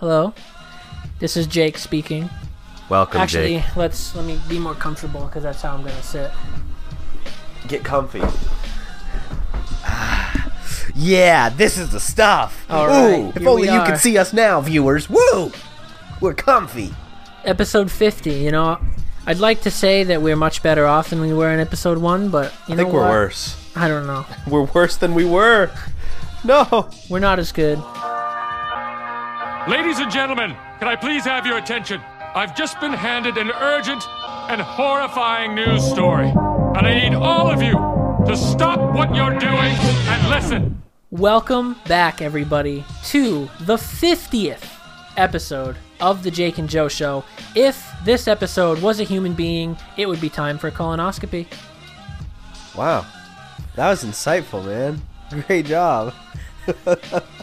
Hello. This is Jake speaking. Welcome, Actually, Jake. Actually, let's let me be more comfortable because that's how I'm gonna sit. Get comfy. yeah, this is the stuff. All Ooh, right, if here only we you are. could see us now, viewers. Woo! We're comfy. Episode 50. You know, I'd like to say that we're much better off than we were in episode one, but you I know think we're what? worse. I don't know. We're worse than we were. No. We're not as good. Ladies and gentlemen, can I please have your attention? I've just been handed an urgent and horrifying news story. And I need all of you to stop what you're doing and listen. Welcome back, everybody, to the 50th episode of the Jake and Joe Show. If this episode was a human being, it would be time for a colonoscopy. Wow. That was insightful, man. Great job.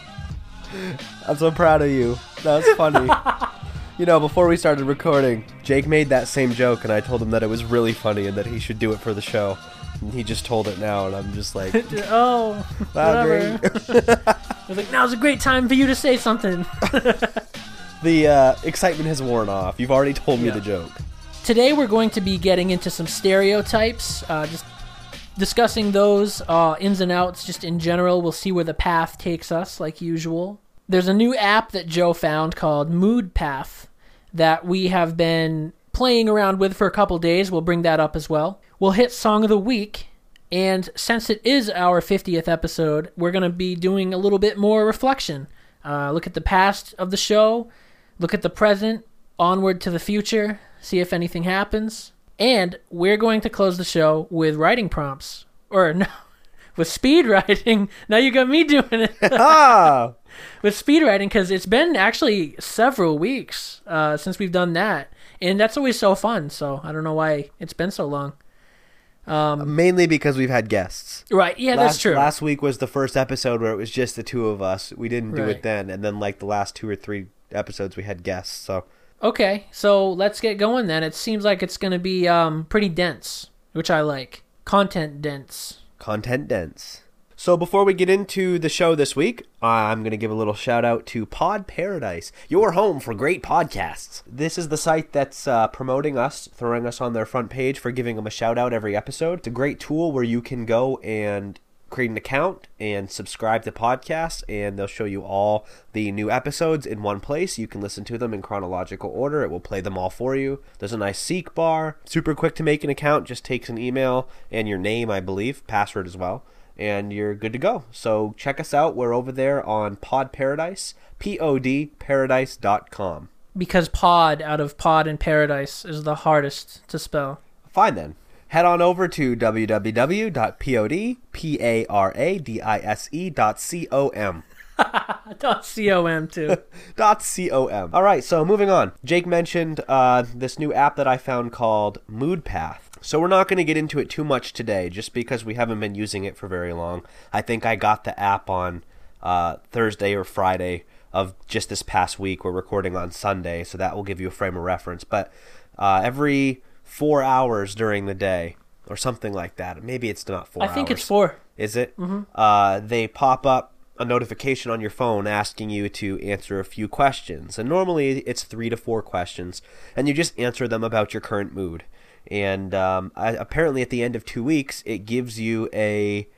I'm so proud of you. That was funny. you know, before we started recording, Jake made that same joke, and I told him that it was really funny and that he should do it for the show. And he just told it now, and I'm just like, Oh, whatever. I was like, now's a great time for you to say something. the uh, excitement has worn off. You've already told me Yeah. the joke. Today we're going to be getting into some stereotypes, uh, just discussing those uh, ins and outs, just in general. We'll see where the path takes us, like usual. There's a new app that Joe found called Moodpath that we have been playing around with for a couple days. We'll bring that up as well. We'll hit Song of the Week, and since it is our 50th episode, we're going to be doing a little bit more reflection. Uh, look at the past of the show, look at the present, onward to the future, see if anything happens. And we're going to close the show with writing prompts. Or no, with speed writing. Now you got me doing it. ah! with speed writing because it's been actually several weeks uh, since we've done that. And that's always so fun. So I don't know why it's been so long. Mainly because we've had guests. Right. Yeah, last, that's true. Last week was the first episode where it was just the two of us. We didn't do Right. it then, and then like the last two or three episodes we had guests. So Okay, so let's get going then. It seems like it's going to be um, pretty dense, which I like. Content dense. content dense. So before we get into the show this week, I'm going to give a little shout out to Pod Paradise, your home for great podcasts. This is the site that's uh, promoting us, throwing us on their front page for giving them a shout out every episode. It's a great tool where you can go and create an account and subscribe to podcasts and they'll show you all the new episodes in one place. You can listen to them in chronological order. It will play them all for you. There's a nice seek bar super quick to make an account. Just takes an email and your name i believe password as well and you're good to go. So check us out. We're over there on pod paradise p-o-d paradise.com Because pod out of pod and paradise is the hardest to spell. Fine then. Head on over to www.podparadise.com. Dot com too. Dot com. All right, so moving on. Jake mentioned uh, this new app that I found called Moodpath. So we're not going to get into it too much today, just because we haven't been using it for very long. I think I got the app on uh, Thursday or Friday of just this past week. We're recording on Sunday, so that will give you a frame of reference. But uh, every four hours during the day, or something like that. Maybe it's not four. I think it's four. Is it? Mm-hmm. Uh, they pop up a notification on your phone asking you to answer a few questions. And normally it's three to four questions. And you just answer them about your current mood. And um, I, apparently at the end of two weeks, it gives you a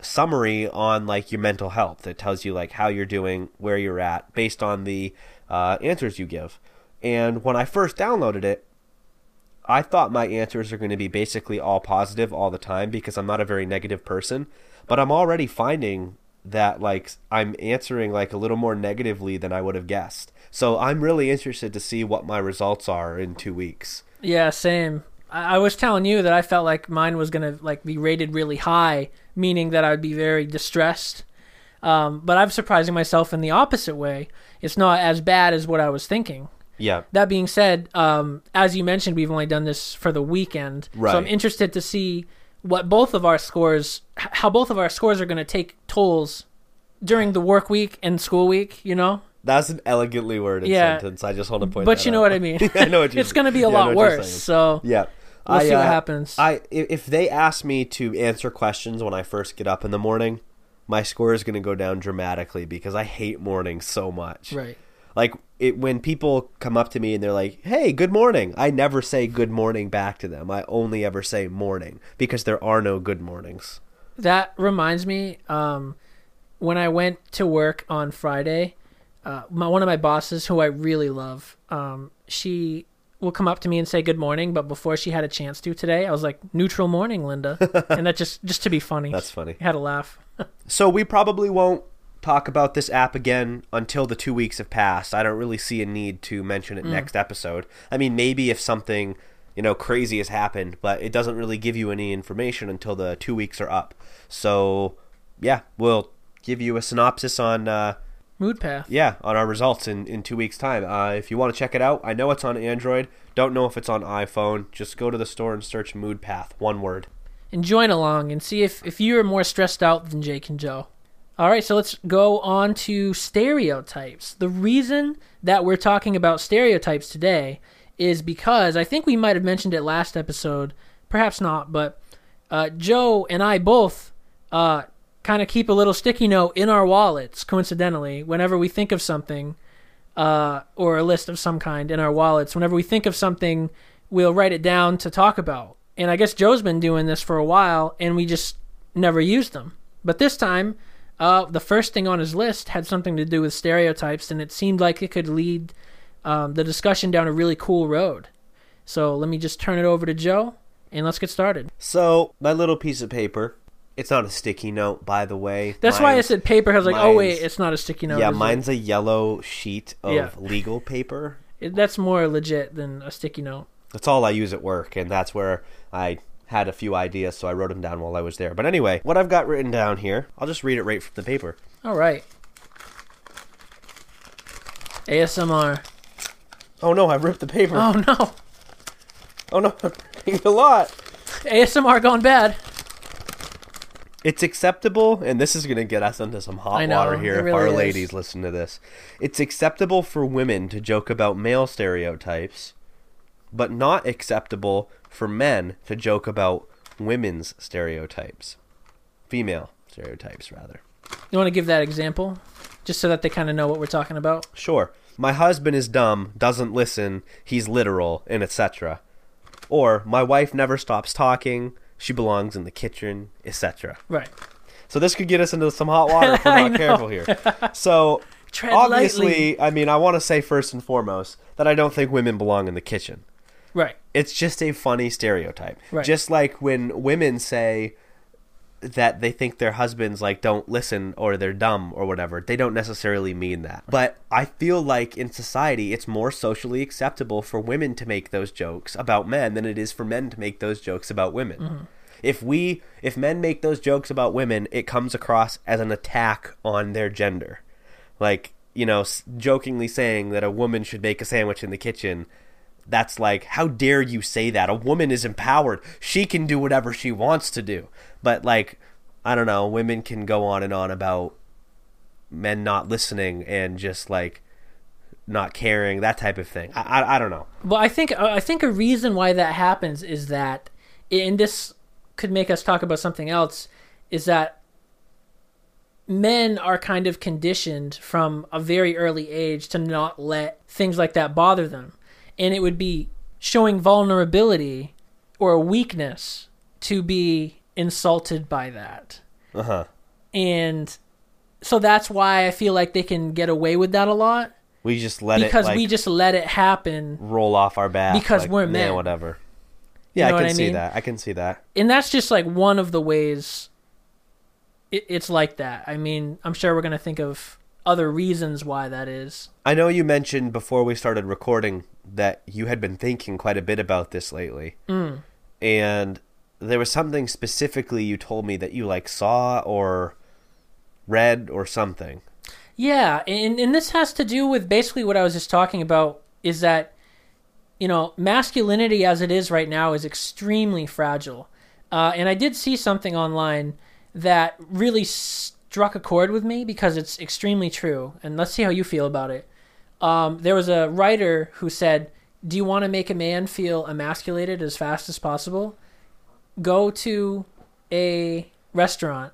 summary on like your mental health. It tells you like how you're doing, where you're at, based on the uh, answers you give. And when I first downloaded it, I thought my answers are going to be basically all positive all the time because I'm not a very negative person, but I'm already finding that like I'm answering like a little more negatively than I would have guessed. So I'm really interested to see what my results are in 2 weeks. Yeah, same. I, I was telling you that I felt like mine was gonna like be rated really high, meaning that I'd be very distressed. Um, but I'm surprising myself in the opposite way. It's not as bad as what I was thinking. Yeah. That being said, um, as you mentioned, we've only done this for the weekend, so I'm interested to see what both of our scores, how both of our scores are going to take tolls during the work week and school week. You know, That's an elegantly worded Yeah. sentence. I just want to point but you know out. what I mean. I know what you mean. it's going to be a yeah, lot worse. So Yeah. We'll I, see what uh, happens. I i- if they ask me to answer questions when I first get up in the morning, my score is going to go down dramatically because I hate mornings so much. right. Like it when people come up to me and they're like, "Hey, good morning." I never say good morning back to them. I only ever say morning because there are no good mornings. That reminds me, um, when I went to work on Friday, uh, my, one of my bosses, who I really love, um, she will come up to me and say good morning, but before she had a chance to today, I was like, "Neutral morning, Linda," and that just just to be funny. That's funny. I had a laugh. So we probably won't talk about this app again until the 2 weeks have passed. I don't really see a need to mention it next episode. I mean, maybe if something, you know, crazy has happened, but it doesn't really give you any information until the 2 weeks are up. So, yeah, we'll give you a synopsis on uh Moodpath. yeah, on our results in, in two weeks' time. Uh, if you want to check it out, I know it's on Android. Don't know if it's on iPhone. Just go to the store and search Moodpath, one word. and join along and see if, if you're more stressed out than Jake and Joe. All right, so let's go on to stereotypes. The reason that we're talking about stereotypes today is because I think we might have mentioned it last episode, perhaps not, but uh, Joe and I both uh, kind of keep a little sticky note in our wallets, coincidentally, whenever we think of something uh, or a list of some kind in our wallets. Whenever we think of something, we'll write it down to talk about. And I guess Joe's been doing this for a while, and we just never used them. But this time, uh, the first thing on his list had something to do with stereotypes, and it seemed like it could lead um, the discussion down a really cool road. So let me just turn it over to Joe, and let's get started. So, my little piece of paper. It's not a sticky note, by the way. That's why I said paper. I was like, oh wait, it's not a sticky note. yeah, is it? mine's a yellow sheet of Yeah. legal paper. It- that's more legit than a sticky note. That's all I use at work, and that's where I had a few ideas, so I wrote them down while I was there. But anyway, what I've got written down here, I'll just read it right from the paper. All right. ASMR. Oh no, I ripped the paper. Oh no. Oh no, I'm ripping a lot. ASMR gone bad. It's acceptable, and this is going to get us into some hot know, water here if our is. ladies listen to this. It's acceptable for women to joke about male stereotypes, but not acceptable for men to joke about women's stereotypes. Female stereotypes, rather. You want to give that example? Just so that they kind of know what we're talking about? Sure. My husband is dumb, doesn't listen, he's literal, and etc. Or my wife never stops talking, she belongs in the kitchen, etc. Right. So this could get us into some hot water if we're not careful here. So Tread obviously, lightly. I mean, I want to say first and foremost that I don't think women belong in the kitchen. Right. It's just a funny stereotype. Right. Just like when women say that they think their husbands like don't listen or they're dumb or whatever, they don't necessarily mean that. But I feel like in society it's more socially acceptable for women to make those jokes about men than it is for men to make those jokes about women. Mm-hmm. If we if men make those jokes about women, it comes across as an attack on their gender. Like, you know, s- jokingly saying that a woman should make a sandwich in the kitchen that's like how dare you say that? A woman is empowered. She can do whatever she wants to do. But like i don't know women can go on and on about men not listening and just like not caring that type of thing. I i, I don't know. Well, I think I think a reason why that happens is that, and this could make us talk about something else, is that men are kind of conditioned from a very early age to not let things like that bother them, and it would be showing vulnerability or a weakness to be insulted by that, uh-huh. And so that's why I feel like they can get away with that a lot. We just let because it like we just let it happen roll off our back Because like, we're yeah, men. whatever. Yeah know i can I see that. I can see that. And that's just like one of the ways it, it's like that. I mean, I'm sure we're gonna think of other reasons why that is. i know you mentioned before we started recording that you had been thinking quite a bit about this lately Mm. and there was something specifically you told me that you like saw or read or something. Yeah, and and this has to do with basically what I was just talking about is that you know masculinity as it is right now is extremely fragile, uh, and I did see something online that really struck a chord with me because it's extremely true. And let's see how you feel about it. Um, there was a writer who said, "Do you want to make a man feel emasculated as fast as possible? Go to a restaurant,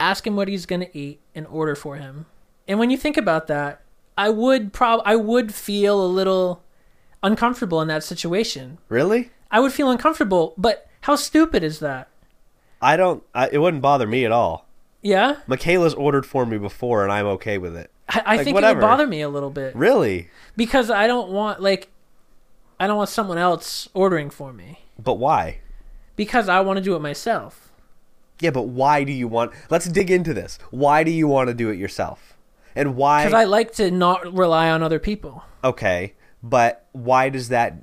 ask him what he's going to eat, and order for him." And when you think about that, I would prob I would feel a little uncomfortable in that situation. Really? I would feel uncomfortable, but how stupid is that? I don't. I, it wouldn't bother me at all. Yeah, Michaela's ordered for me before, and I'm okay with it. I, I Like, think whatever. it would bother me a little bit Really? because I don't want like I don't want someone else ordering for me But why? because I want to do it myself. Yeah, but why do you want? Let's dig into this. Why do you want to do it yourself? And why? Because I like to not rely on other people. okay, but why does that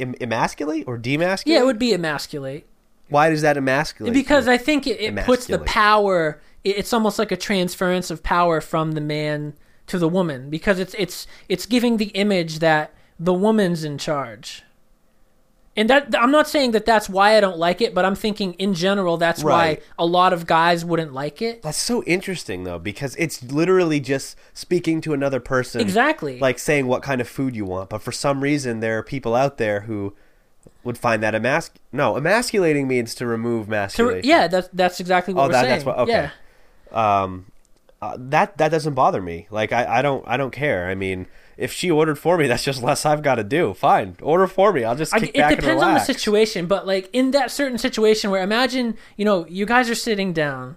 em- emasculate or demasculate? Yeah, it would be emasculate. Why does that emasculate? because? I think it, it puts the power. It- It's almost like a transference of power from the man to the woman because it's it's it's giving the image that the woman's in charge. And that I'm not saying that that's why I don't like it, but I'm thinking in general that's Right. why a lot of guys wouldn't like it. That's so interesting though, because it's literally just speaking to another person. Exactly. Like saying what kind of food you want, but for some reason there are people out there who would find that emasc. No, emasculating means to remove To- masculation. yeah, that's that's exactly what Oh, we're that- saying. that's what- okay. Yeah. Um, uh, that that doesn't bother me. Like I, I don't I don't care. I mean, if she ordered for me, that's just less I've got to do. Fine, order for me. I'll just I, kick it back depends and on the situation, but like in that certain situation where imagine, you know, you guys are sitting down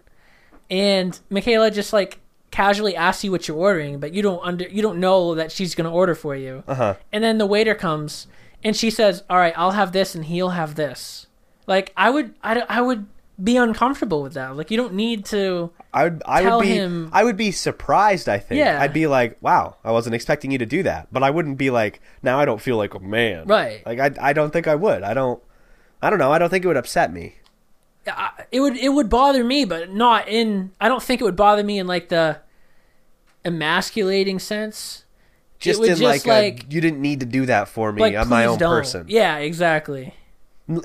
and Michaela just like casually asks you what you're ordering, but you don't under you don't know that she's going to order for you. Uh-huh. And then the waiter comes and she says, "All right, I'll have this and he'll have this." Like I would I, I would be uncomfortable with that. Like you don't need to I would I tell would be him- I would be surprised. I think. Yeah. I'd be like, wow, I wasn't expecting you to do that. But I wouldn't be like, now I don't feel like a man. Right. Like I I don't think I would. I don't. I don't know. I don't think it would upset me. I- it would it would bother me, but not in. I don't think it would bother me in like the emasculating sense. Just in just, like, a, like- you didn't need to do that for me. Like I'm my own don't. person. Yeah, exactly.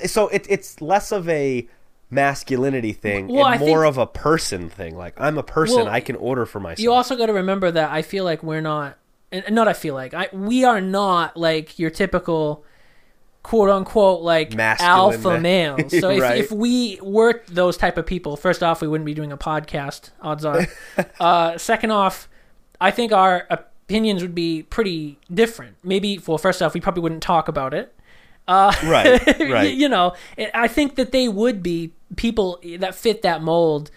So it, it's less of a masculinity thing Well, and I more think- of a person thing. Like I'm a person. Well, I can order for myself. You also got to remember that I feel like we're not, and not I feel like I we are not like your typical quote unquote like Masculine alpha male. So if, Right. if we were those type of people, first off, we wouldn't be doing a podcast. Odds are. uh, second off, I think our opinions would be pretty different. Maybe well, first off, we probably wouldn't talk about it. Right. Right. you know, I think that they would be people that fit that mold,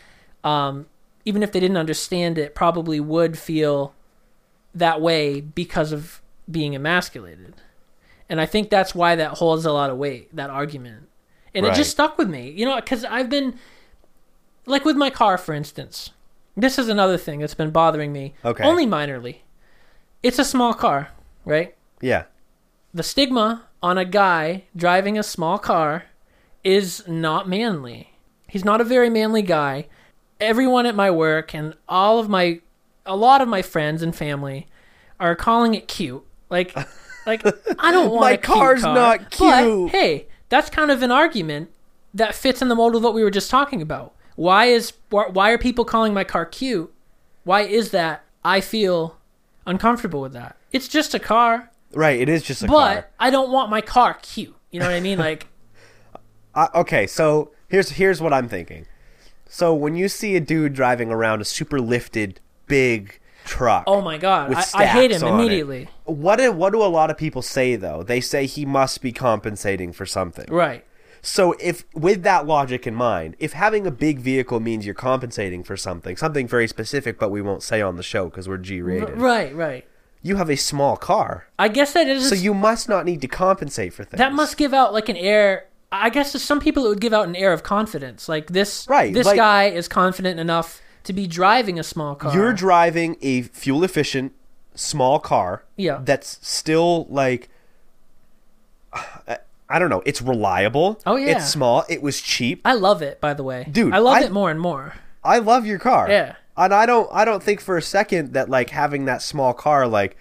um, even if they didn't understand it, probably would feel that way because of being emasculated. And I think that's why that holds a lot of weight, that argument. And it just stuck with me, you know, because I've been, like with my car, for instance. This is another thing that's been bothering me. Okay. Only minorly. It's a small car, right? yeah. the stigma on a guy driving a small car is not manly. He's not a very manly guy. Everyone at my work and all of my a lot of my friends and family are calling it cute. Like like I don't want My car's car, not but, cute. hey, that's kind of an argument that fits in the mold of what we were just talking about. Why is why why are people calling my car cute? Why is that? I feel uncomfortable with that. It's just a car. Right. It is just a But car. I don't want my car cute. You know what I mean? Like, I, uh, okay. So here's here's what I'm thinking. So when you see a dude driving around a super lifted big truck, oh my god, I, I hate him on it. immediately. What do, what do a lot of people say though? They say he must be compensating for something. Right. So if with that logic in mind, if having a big vehicle means you're compensating for something, something very specific but we won't say on the show because we're G rated. Right. Right. You have a small car. I guess that is So you must not need to compensate for things. that must give out like an air. I guess to some people it would give out an air of confidence. Like this, Right, This like- guy is confident enough to be driving a small car. You're driving a fuel efficient small car. Yeah. That's still like I- don't know, it's reliable. Oh, yeah. It's small. It was cheap. I love it, by the way, Dude, I love I- it more and more. I love your car. Yeah. And I don't I don't think for a second that like having that small car like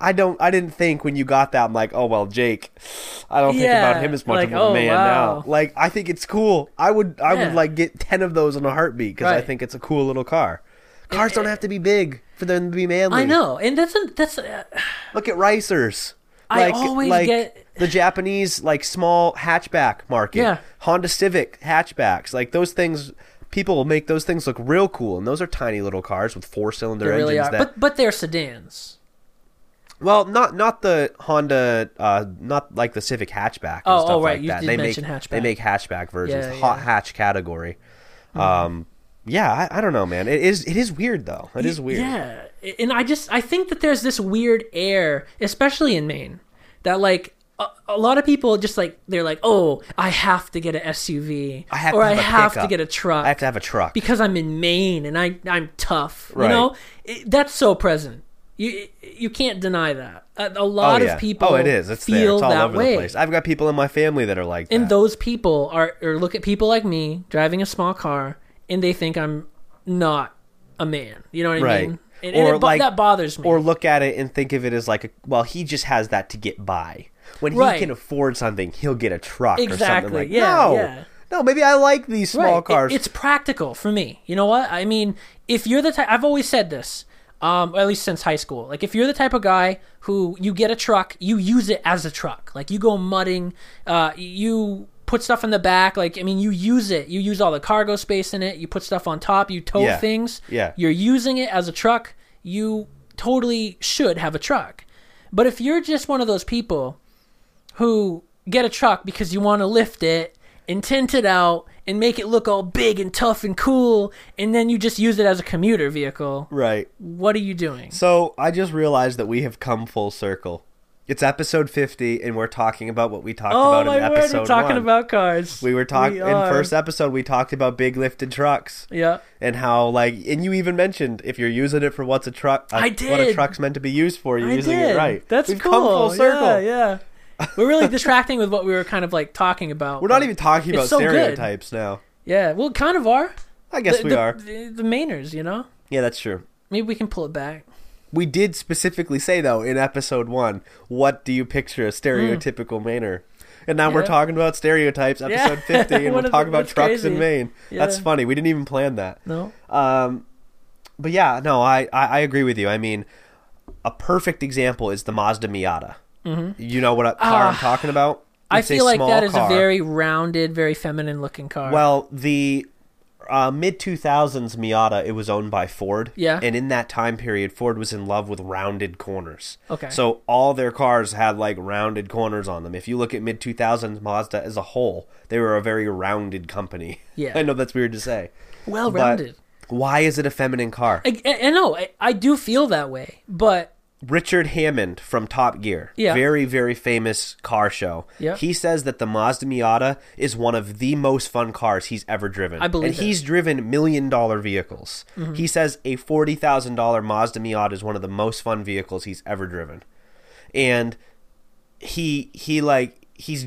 I don't I didn't think when you got that I'm like, "Oh well, Jake. I don't think about him as much like, of a oh, man wow. now." Like I think it's cool. I would I Yeah. would like get 10 of those in a heartbeat cuz I think it's a cool little car. Cars don't have to be big for them to be manly. I know, and that's a, that's a, Look at racers. I Like, always like get- the Japanese like small hatchback market. Yeah. Honda Civic hatchbacks. Like those things people will make those things look real cool, and those are tiny little cars with four cylinder They engines. really are. that But but they're sedans. well, not not the Honda, uh, not like the Civic hatchback. And Oh, stuff oh, right, like you that. did they mention make hatchback. they make hatchback versions, Yeah, hot yeah. hatch category. Um, yeah, I, I don't know, man. It is it is weird though. It is weird. Yeah, and I just I think that there's this weird air, especially in Maine, that like a, a lot of people just like they're like, oh, I have to get an SUV, I have or to I have a have to get a truck. I have to have a truck. because I'm in Maine and I I'm tough. Right. You know, it, that's so present. You you can't deny that. A, a oh, lot oh, yeah. of people. Oh, it is. It's there. feel It's all that over way. the place. I've got people in my family that are like and those people are or look at people like me driving a small car and they think I'm not a man. You know what I right. mean? And, and it, bo- that bothers me. Or look at it and think of it as like, a, well, he just has that to get by. When he can afford something, he'll get a truck or something Exactly. like. Yeah, no, yeah. no, maybe I like these small Right. It- cars. it's practical for me. You know what? I mean, if you're the type, I've always said this, um, at least since high school. Like, if you're the type of guy who you get a truck, you use it as a truck. Like, you go mudding, uh, you put stuff in the back. Like, I mean, you use it. You use all the cargo space in it. You put stuff on top. You tow Yeah. things. Yeah. You're using it as a truck. You totally should have a truck. But if you're just one of those people who get a truck because you want to lift it and tint it out and make it look all big and tough and cool, and then you just use it as a commuter vehicle. right. What are you doing? So I just realized that we have come full circle. It's episode fifty, and we're talking about what we talked Oh about my in word, episode we're talking one. about cars. we were talking in first episode. We talked about big lifted trucks. Yeah. and how like and you even mentioned if you're using it for what's a truck uh, I what a truck's meant to be used for you're I using did. it right That's We've cool. come full circle Yeah, yeah. We're really distracting with what we were kind of like talking about. we're not even talking about so good. stereotypes now Yeah, well, kind of are. i guess The- we the, are The, the Mainers, you know. yeah that's true Maybe we can pull it back. we did specifically say though in episode one what do you picture a stereotypical Mainer and now we're Hmm. Talking about stereotypes Yeah. episode 50 and we're talking about trucks in crazy. maine that's funny we didn't even plan that No. Um, but yeah, no, I, I, I agree with you. I mean, a perfect example is the Mazda Miata. Mm-hmm. You know what a car I'm Ah, talking about? I It's a feel like that is car. a very rounded, very feminine looking car. well the uh, mid 2000s Miata. It was owned by Ford. Yeah. and in that time period, Ford was in love with rounded corners. Okay. so all their cars had like rounded corners on them. If you look at mid 2000s Mazda as a whole, they were a very rounded company. Yeah. I know that's weird to say. well rounded. Why is it a feminine car? I, I, I know. I, I do feel that way, but Richard Hammond from Top Gear, Yeah. very very famous car show. Yeah. He says that the Mazda Miata is one of the most fun cars he's ever driven. I believe and it. Mm-hmm. he's driven million dollar vehicles. He says a forty thousand dollar Mazda Miata is one of the most fun vehicles he's ever driven, and he he like he's.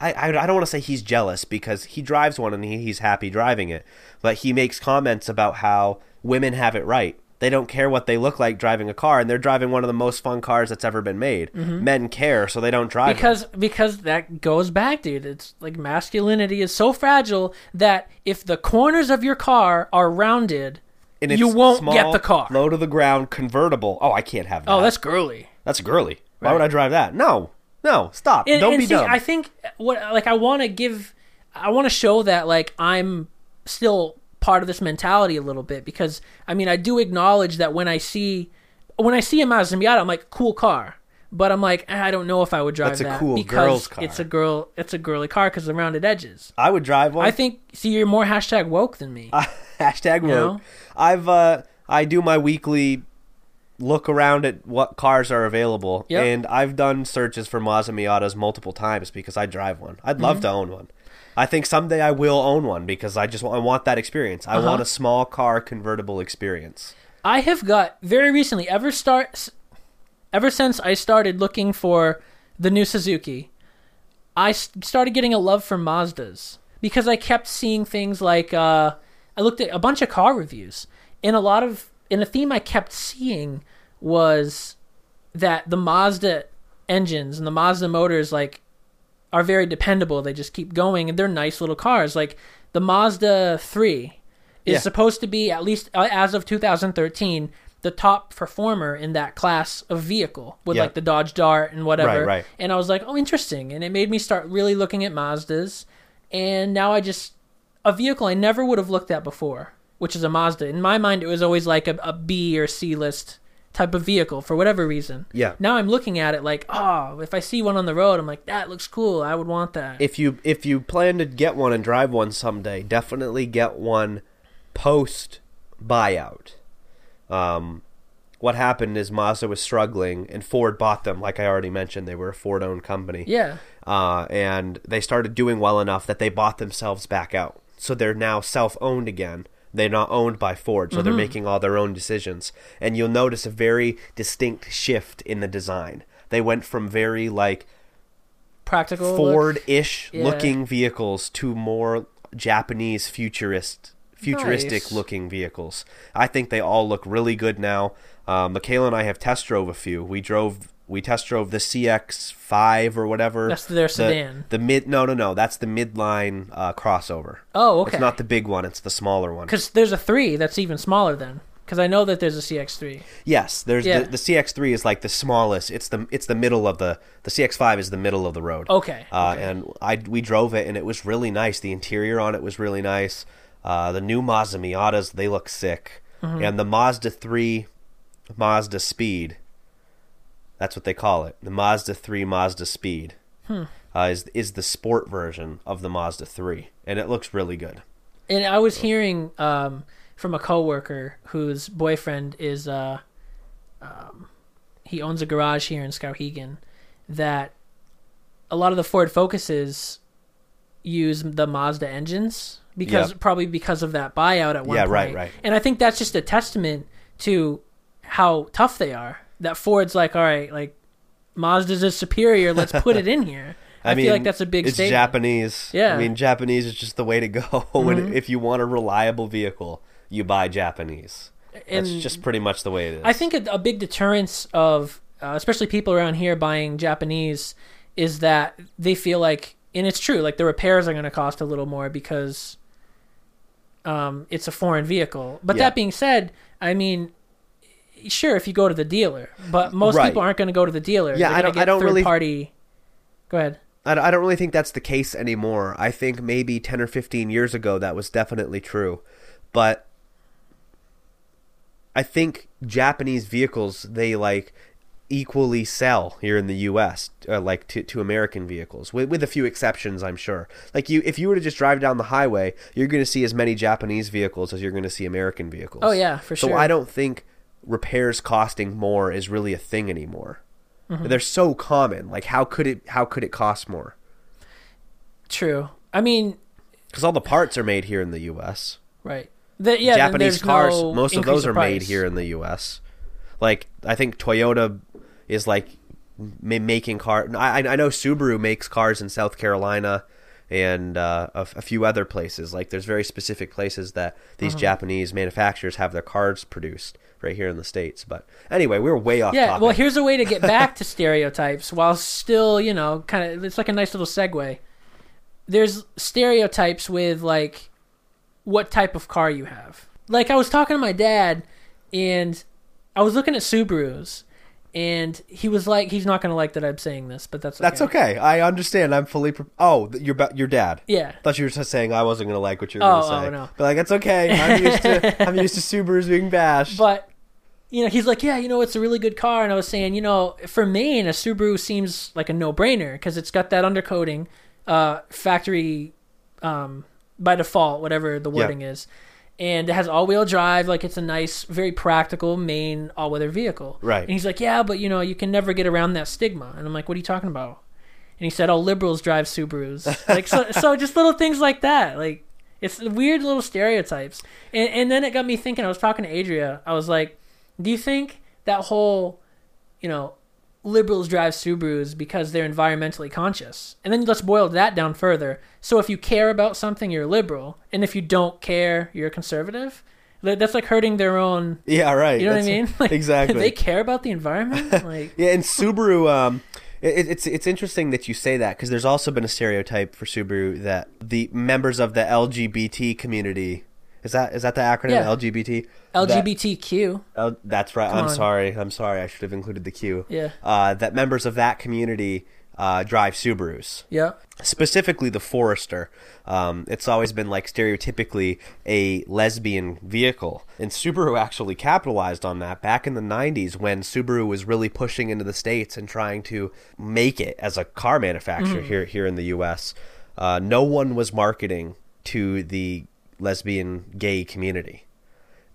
I, I I don't want to say he's jealous because he drives one and he, he's happy driving it, but he makes comments about how women have it right. They don't care what they look like driving a car, and they're driving one of the most fun cars that's ever been made. Men care, so they don't drive. them. Mm-hmm. because because that goes back, dude. It's like masculinity is so fragile that if the corners of your car are rounded, And you won't small, get the car. Low to the ground, convertible. Oh, I can't have that. Oh, that's girly. that's girly. Why Right. would I drive that? No, no, stop. And, don't and be see, dumb. I think what like I want to give, I want to show that like I'm still part of this mentality a little bit because I mean I do acknowledge that when I see when I see a Mazda Miata, I'm like cool car, but I'm like eh, I don't know if I would drive That's a that cool because girl's car. it's a girl, it's a girly car because the rounded edges. I would drive one. I think see you're more hashtag woke than me. Hashtag woke. know? I've uh, I do my weekly look around at what cars are available, Yep. and I've done searches for Mazda Miatas multiple times because I drive one. I'd love Mm-hmm. to own one. I think someday I will own one because I just want, I want that experience. I Uh-huh. want a small car convertible experience. I have got very recently, ever start, ever since I started looking for the new Suzuki, I started getting a love for Mazdas because I kept seeing things like uh, I looked at a bunch of car reviews, and a lot of and a theme I kept seeing was that the Mazda engines and the Mazda motors like are very dependable. They just keep going, and they're nice little cars. Like the Mazda three is Yeah. supposed to be at least uh, as of 2013 the top performer in that class of vehicle with Yeah. like the Dodge Dart and whatever. Right, right. And I was like, oh, interesting, and it made me start really looking at Mazdas. And now I just a vehicle I never would have looked at before, which is a Mazda. In my mind, it was always like a, a B or C list type of vehicle for whatever reason. Yeah. Now I'm looking at it like, oh, if I see one on the road, I'm like, that looks cool. I would want that. if you if you plan to get one and drive one someday, definitely get one post buyout. Um, what happened is Mazda was struggling, and Ford bought them. Like I already mentioned, they were a Ford owned company. yeah. uh, and they started doing well enough that they bought themselves back out. So they're now self owned again. They're not owned by Ford, so they're making all their own decisions. And you'll notice a very distinct shift in the design. They went from very like Practical. Ford ish Yeah. looking vehicles to more Japanese futurist futuristic Nice. looking vehicles. I think they all look really good now. Uh, Michaela and I have test drove a few. We drove we test drove the CX5 or whatever. That's their The- sedan. The, mid no no no that's the midline uh, crossover. Oh, okay. It's not the big one. It's the smaller one. Because there's a 3 that's even smaller then. Because I know that there's a CX3. Yes, there's Yeah. the, the CX3 is like the smallest. It's the it's the middle of the the CX5 is the middle of the road. Okay. Uh, okay. And I we drove it and it was really nice. The interior on it was really nice. Uh, the new Mazda Miatas they look sick, Mm-hmm. and the Mazda three, Mazda Speed. That's what they call it. The Mazda three Mazda Speed Hmm. uh, is is the sport version of the Mazda three, and it looks really good. And I was hearing um, from a coworker whose boyfriend is uh, um, he owns a garage here in Skowhegan that a lot of the Ford Focuses use the Mazda engines because Yep. probably because of that buyout at one Yeah, point. right, right. And I think that's just a testament to how tough they are. That Ford's like, all right, like Mazda's is superior. Let's put it in here. I, feel like that's a big It's statement. Japanese. Yeah. Mm-hmm. I mean Japanese is just the way to go. when if you want a reliable vehicle, you buy Japanese. And- That's just pretty much the way it is. I think a, a big deterrence of, uh, especially people around here buying Japanese, is that they feel like, and it's true, like the repairs are going to cost a little more because um, it's a foreign vehicle. But Yeah. that being said, I mean, sure, if you go to the dealer, but most Right. people aren't going to go to the dealer. Yeah, I don't- I don't really- Party. Go ahead. I I don't really think that's the case anymore. I think maybe 10 or 15 years ago that was definitely true. But I think Japanese vehicles, they like equally sell here in the US uh, like to, to American vehicles with, with a few exceptions I'm sure like you if you were to just drive down the highway you're going to see as many Japanese vehicles as you're going to see American vehicles Oh, yeah, for so sure. So I don't think repairs costing more is really a thing anymore Mm-hmm. they're so common like how could it how could it cost more True. I mean, because all the parts are made here in the U.S. right. The, yeah, Japanese cars, no most of those are made here in the U.S. Like I think Toyota is like making car. I I know Subaru makes cars in South Carolina and uh, a, a few other places. Like there's very specific places that Uh-huh. these Japanese manufacturers have their cars produced right here in the states. But anyway, we were way off. Yeah, topic. well, here's a way to get back to stereotypes while still, you know, kind of. It's like a nice little segue. There's stereotypes with like what type of car you have. Like I was talking to my dad, and I was looking at Subarus, and he was like, he's not gonna like that I'm saying this, but that's okay. That's okay. I understand. I'm fully. Pre- oh, your your dad. Yeah. thought you were just saying I wasn't gonna like what you were Oh, gonna oh, say. oh, no. But like it's okay. I'm used to I'm used to Subarus being bashed. But you know, he's like, yeah, you know, it's a really good car, and I was saying, you know, for Maine, a Subaru seems like a no-brainer because it's got that undercoating, uh, factory, um, by default, whatever the Yeah. wording is, and it has all-wheel drive. Like it's a nice, very practical Maine all-weather vehicle. Right. And he's like, yeah, but you know, you can never get around that stigma. And I'm like, what are you talking about? And he said, oh, liberals drive Subarus. like so, so just little things like that, like. It's weird little stereotypes. And and then it got me thinking, I was talking to Adria, I was like, do you think that whole, you know, liberals drive Subarus because they're environmentally conscious? And then let's boil that down further. So if you care about something, you're a liberal, and if you don't care, you're a conservative. That's like hurting their own. yeah, right. You know That's- what I mean? Like, exactly. They care about the environment. Like, Yeah, and Subaru. Um, it, it's it's interesting that you say that because there's also been a stereotype for Subaru that the members of the LGBT community is that is that the acronym Yeah. LGBT? That- LGBTQ. Oh, that's right. I'm on. sorry. I'm sorry. I should have included the Q. Yeah. Uh, that members of that community uh, drive Subarus Yeah. specifically the Forester. Um, it's always been like stereotypically a lesbian vehicle, and Subaru actually capitalized on that back in the '90s when Subaru was really pushing into the states and trying to make it as a car manufacturer here here in the U.S. Uh, no one was marketing to the lesbian gay community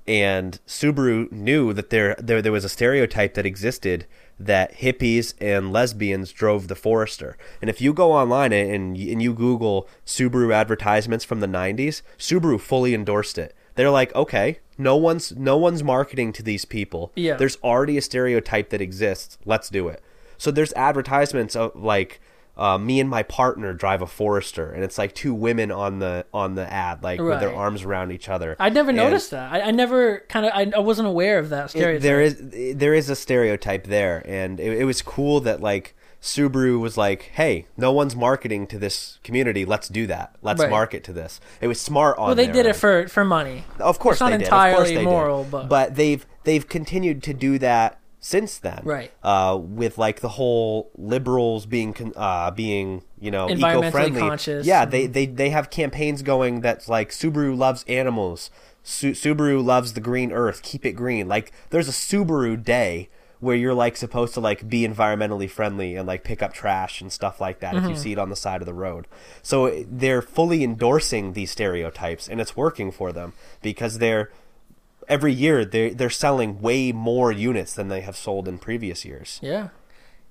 and Subaru knew that there, there there was a stereotype that existed that hippies and lesbians drove the Forester. And if you go online and and you Google Subaru advertisements from the 90s, Subaru fully endorsed it. They're like, "Okay, no one's no one's marketing to these people. Yeah. There's already a stereotype that exists. Let's do it." So there's advertisements of like uh, me and my partner drive a Forester, and it's like two women on the on the ad, like with their arms around each other. I never And- noticed that. I, I never kind of. I, I wasn't aware of that it- stereotype. there is there is a stereotype there, and it, it was cool that like Subaru was like, "Hey, no one's marketing to this community. Let's do that. Let's Right. market to this." It was smart on. well, they did it for for money. Of course, it's not they did. Of course entirely they did. moral, but- they've they've continued to do that since then, Right. Uh, with like the whole liberals being con- uh, being you know eco-friendly. conscious. Yeah, they, they they have campaigns going that's like Subaru loves animals. Su- Subaru loves the green earth. Keep it green. Like there's a Subaru day where you're like supposed to like be environmentally friendly and like pick up trash and stuff like that if Mm-hmm. you see it on the side of the road. So they're fully endorsing these stereotypes and it's working for them because they're every year they they're selling way more units than they have sold in previous years. Yeah.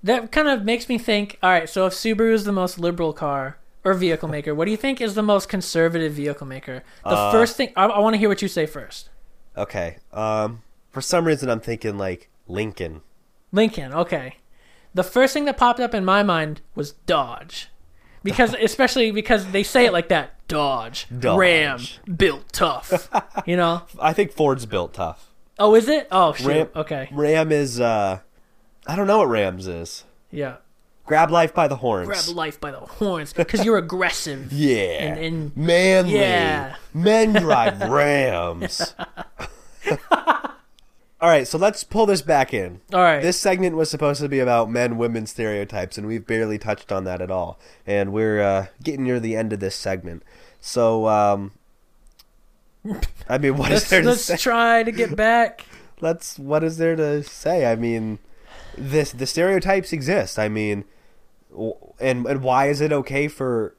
That kind of makes me think. All right, so if Subaru is the most liberal car or vehicle maker, what do you think is the most conservative vehicle maker? The Uh, first thing I, I want to hear what you say first. Okay. Um for some reason I'm thinking like Lincoln. Lincoln. Okay. The first thing that popped up in my mind was Dodge, because especially because they say it like that. Dodge, Dodge. Ram, built tough. you know. I think Ford's built tough. Oh, is it? Oh, shoot. Ram okay. Ram is uh I don't know what Rams is. Yeah. Grab life by the horns. Grab life by the horns because you're aggressive. yeah. And- and- manly. Yeah. Men drive Rams. All right, so let's pull this back in. All right. This segment was supposed to be about men women stereotypes, and we've barely touched on that at all. And we're uh, getting near the end of this segment. So, um, I mean, what is there to let's say? try to get back. let's what is there to say i mean this the stereotypes exist i mean and and why is it okay for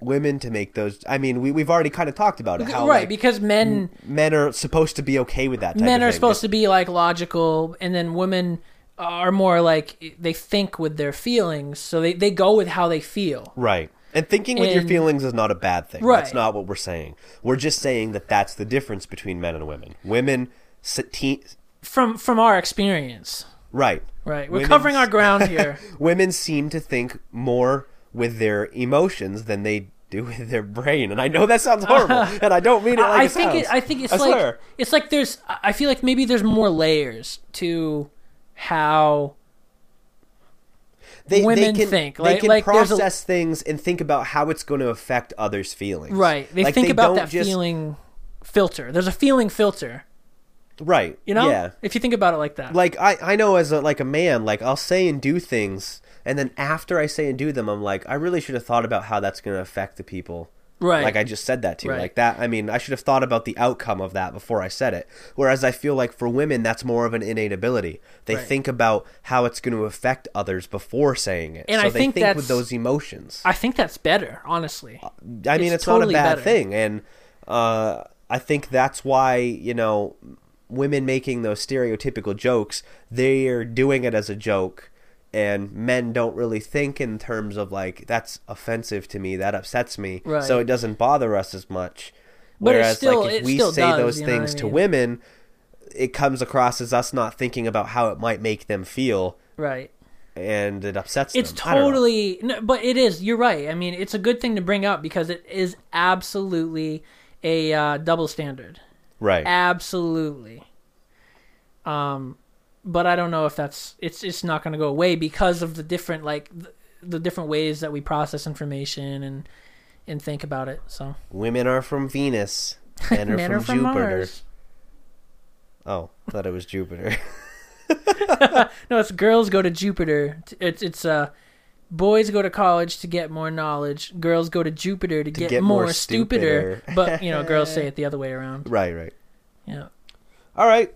women to make those i mean we, we've already kind of talked about it how right, like, because men men are supposed to be okay with that type men are supposed to be like logical, and then women are more like they think with their feelings, so they, they go with how they feel. right and thinking with your feelings is not a bad thing Right. that's not what we're saying we're just saying that that's the difference between men and women women From from our experience, right right? We're covering our ground here. women seem to think more with their emotions than they do with their brain and i know that sounds horrible uh-huh. and i don't mean it like I it think sounds. it, I think it's I like swear. it's like there's I feel like maybe there's more layers to how they, women they can, think. they can like there's a- process things and think about how it's going to affect others feelings right they Like, think about don't that just- feeling filter. There's a feeling filter, right you know? yeah If you think about it like that. like i i know as a like a man like i'll say and do things and then after i say and do them i'm like i really should have thought about how that's going to affect the people right. Like I just said that to Right. like that. I mean, I should have thought about the outcome of that before I said it. Whereas I feel like for women, that's more of an innate ability. They Right. think about how it's going to affect others before saying it. And so I they think think with those emotions. I think that's better, honestly. I mean, it's it's, not a totally bad better. thing, and uh, I think that's why you know women making those stereotypical jokes, they are doing it as a joke, and men don't really think in terms of like that's offensive to me, that upsets me, Right. so it doesn't bother us as much. But Whereas, still- like if we say does, those you know what things I to women, it comes across as us not thinking about how it might make them feel, Right. and it upsets It's them. Totally, no, but it is. You're right. I mean, it's a good thing to bring up because it is absolutely a uh, double standard. right. Absolutely. Um, but I don't know if that's it's it's not going to go away because of the different like the, the different ways that we process information and and think about it. So Women are from Venus, men are men from are from Jupiter. Mars. Oh, thought it was Jupiter. No, it's girls go to Jupiter. It's it's uh boys go to college to get more knowledge. Girls go to Jupiter to, get, get more, more stupider. stupider. but you know, girls say it the other way around. Right, right. Yeah, All right.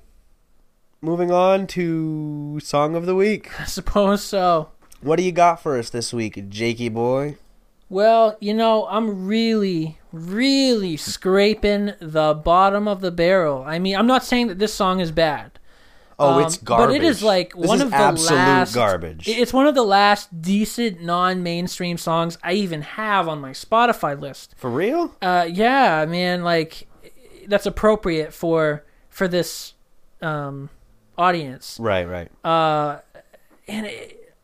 Moving on to song of the week. I suppose so. What do you got for us this week, Jakey boy? Well, you know, I'm really, really scraping the bottom of the barrel. I mean, I'm not saying that this song is bad. Oh, Um, it's garbage. But it is like This one is of the absolute last garbage. It's one of the last decent non-mainstream songs I even have on my Spotify list. for real? Uh, yeah, man, like that's appropriate for for this um, audience. Right, right. Uh, and it,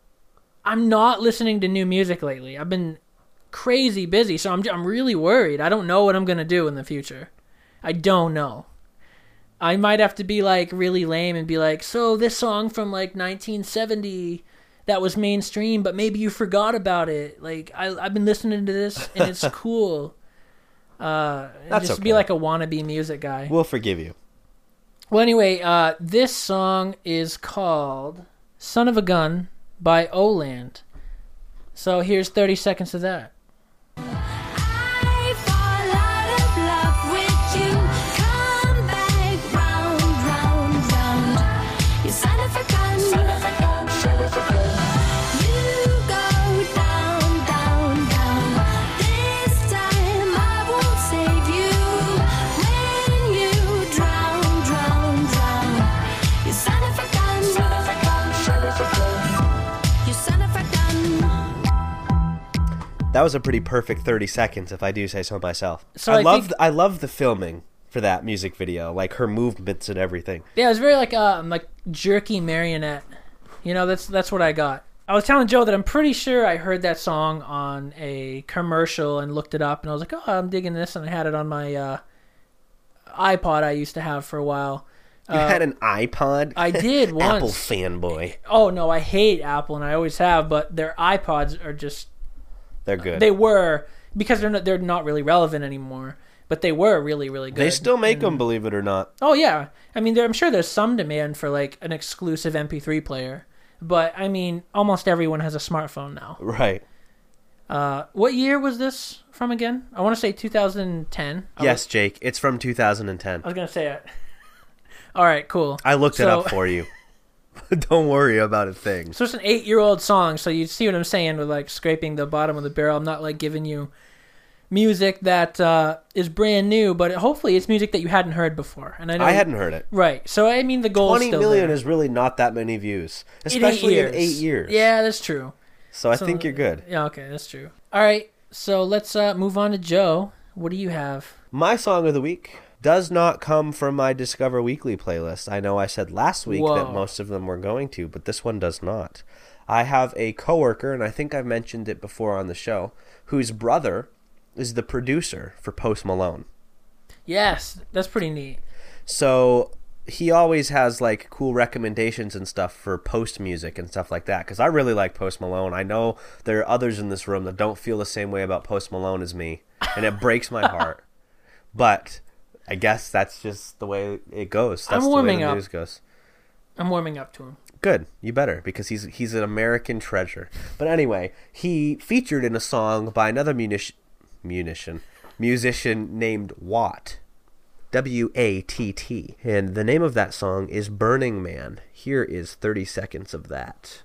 I'm not listening to new music lately. I've been crazy busy, so I'm I'm really worried. I don't know what I'm gonna do in the future. I don't know. I might have to be like really lame and be like, so this song from like 1970 that was mainstream, but maybe you forgot about it. Like I I've been listening to this and it's cool. Uh, That's just okay. be like a wannabe music guy. We'll forgive you. Well, anyway, uh, this song is called Sun of a Gun by Oland. So here's 30 seconds of that. That was a pretty perfect 30 seconds, if I do say so myself. So I, I love think- I love the filming for that music video, like her movements and everything. Yeah, it was very like um like jerky marionette. You know, that's that's what I got. I was telling Joe that I'm pretty sure I heard that song on a commercial and looked it up, and I was like, "Oh, I'm digging this," and I had it on my uh, iPod I used to have for a while. You had an iPod? Uh, I did once. Apple fanboy. Oh no, I hate Apple, and I always have. But their iPods are just They're good. they were because they're not, they're not really relevant anymore. But they were really really good. They still make them, believe it or not. Oh yeah, I mean, there, I'm sure there's some demand for like an exclusive MP3 player, but I mean, almost everyone has a smartphone now. Right. Uh, what year was this from again? I want to say 2010. I Yes, was, Jake. It's from 2010. I was gonna say it. All right, cool. I looked it up for you. Don't worry about a thing. So it's an eight-year-old song. So you see what I'm saying with like scraping the bottom of the barrel. I'm not like giving you music that uh, is brand new, but hopefully it's music that you hadn't heard before. And I know I hadn't heard it. Right. So I mean, the goal 20 is still million there. is really not that many views, In eight especially in eight years. Yeah, that's true. So I So- think you're good. Yeah, okay, that's true. All right, so let's uh, move on to Joe. What do you have? My song of the week does not come from my Discover Weekly playlist. I know I said last week Whoa. that most of them were going to, but this one does not. I have a coworker, and I think I've mentioned it before on the show, whose brother is the producer for Post Malone. Yes, that's pretty neat. So he always has like cool recommendations and stuff for post music and stuff like that because I really like Post Malone. I know there are others in this room that don't feel the same way about Post Malone as me, and it breaks my heart. But I guess that's just the way it goes. That's I'm warming the way the up. news goes. I'm warming up to him. Good, you better because he's he's an American treasure. But anyway, he featured in a song by another munition, munition musician named Watt. W A T T. And the name of that song is Burning Man. Here is 30 seconds of that.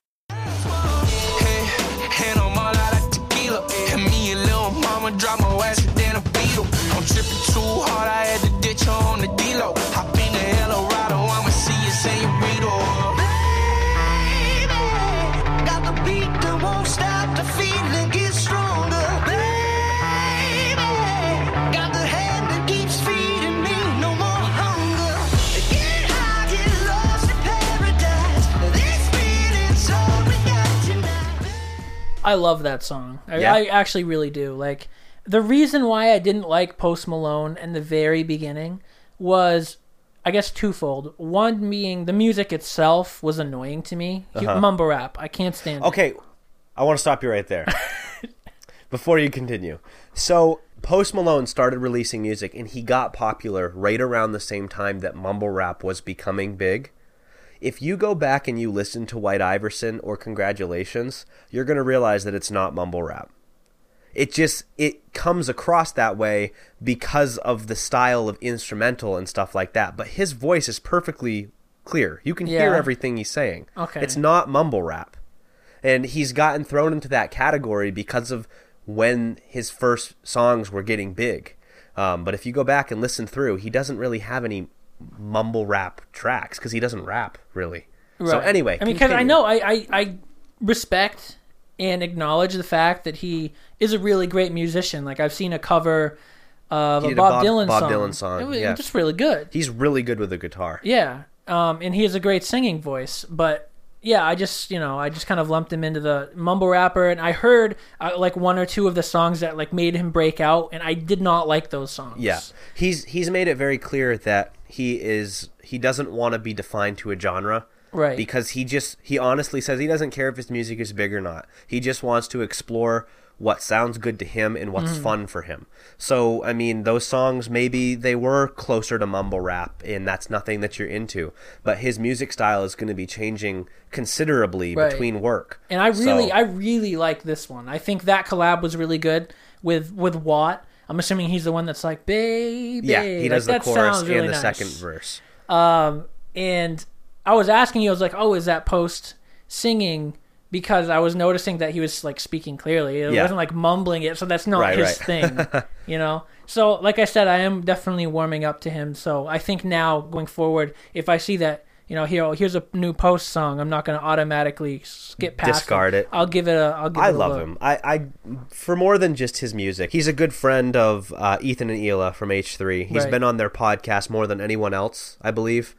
I love that song. I, Yeah? I actually really do. Like the reason why I didn't like Post Malone in the very beginning was, I guess, twofold. One being the music itself was annoying to me. He- Mumble rap, I can't stand. it. Uh-huh. Okay, I want to stop you right there. Before you continue. So, Post Malone started releasing music and he got popular right around the same time that mumble rap was becoming big. If you go back and you listen to White Iverson or Congratulations, you're going to realize that it's not mumble rap. It just it comes across that way because of the style of instrumental and stuff like that. But his voice is perfectly clear. You can hear everything he's saying. Okay. It's not mumble rap. And he's gotten thrown into that category because of when his first songs were getting big. Um, but if you go back and listen through, he doesn't really have any mumble rap tracks because he doesn't rap really. So anyway, I mean, because I know I, I I respect and acknowledge the fact that he is a really great musician. Like I've seen a cover of a did a Bob, Bob- Dylan Bob song. Dylan song, It was yeah. just really good. he's really good with the guitar. Yeah, um, and he has a great singing voice. But yeah, I just you know I just kind of lumped him into the mumble rapper, and I heard uh, like one or two of the songs that like made him break out, and I did not like those songs. Yeah, he's he's made it very clear that he is he doesn't want to be defined to a genre. Right. Because he just he honestly says he doesn't care if his music is big or not. He just wants to explore what sounds good to him and what's Mm-hmm. fun for him. So, I mean, those songs maybe they were closer to mumble rap and that's nothing that you're into, but his music style is going to be changing considerably Right. between work. And I really, So- I really like this one. I think that collab was really good with with Watt. I'm assuming he's the one that's like, baby. yeah, he Like, does the chorus sounds really and the nice. second verse. Um, and I was asking you, I was like, oh, is that post singing? Because I was noticing that he was like speaking clearly. It Yeah. wasn't like mumbling it, so that's not Right, his right. thing, you know. So, like I said, I am definitely warming up to him. So I think now going forward, if I see that, you know, here here's a new post song, I'm not going to automatically skip past Discard it. I'll give it a. I'll give I it a love look. him. I, I, for more than just his music, he's a good friend of uh, Ethan and Hila from H3. He's Right. been on their podcast more than anyone else, I believe.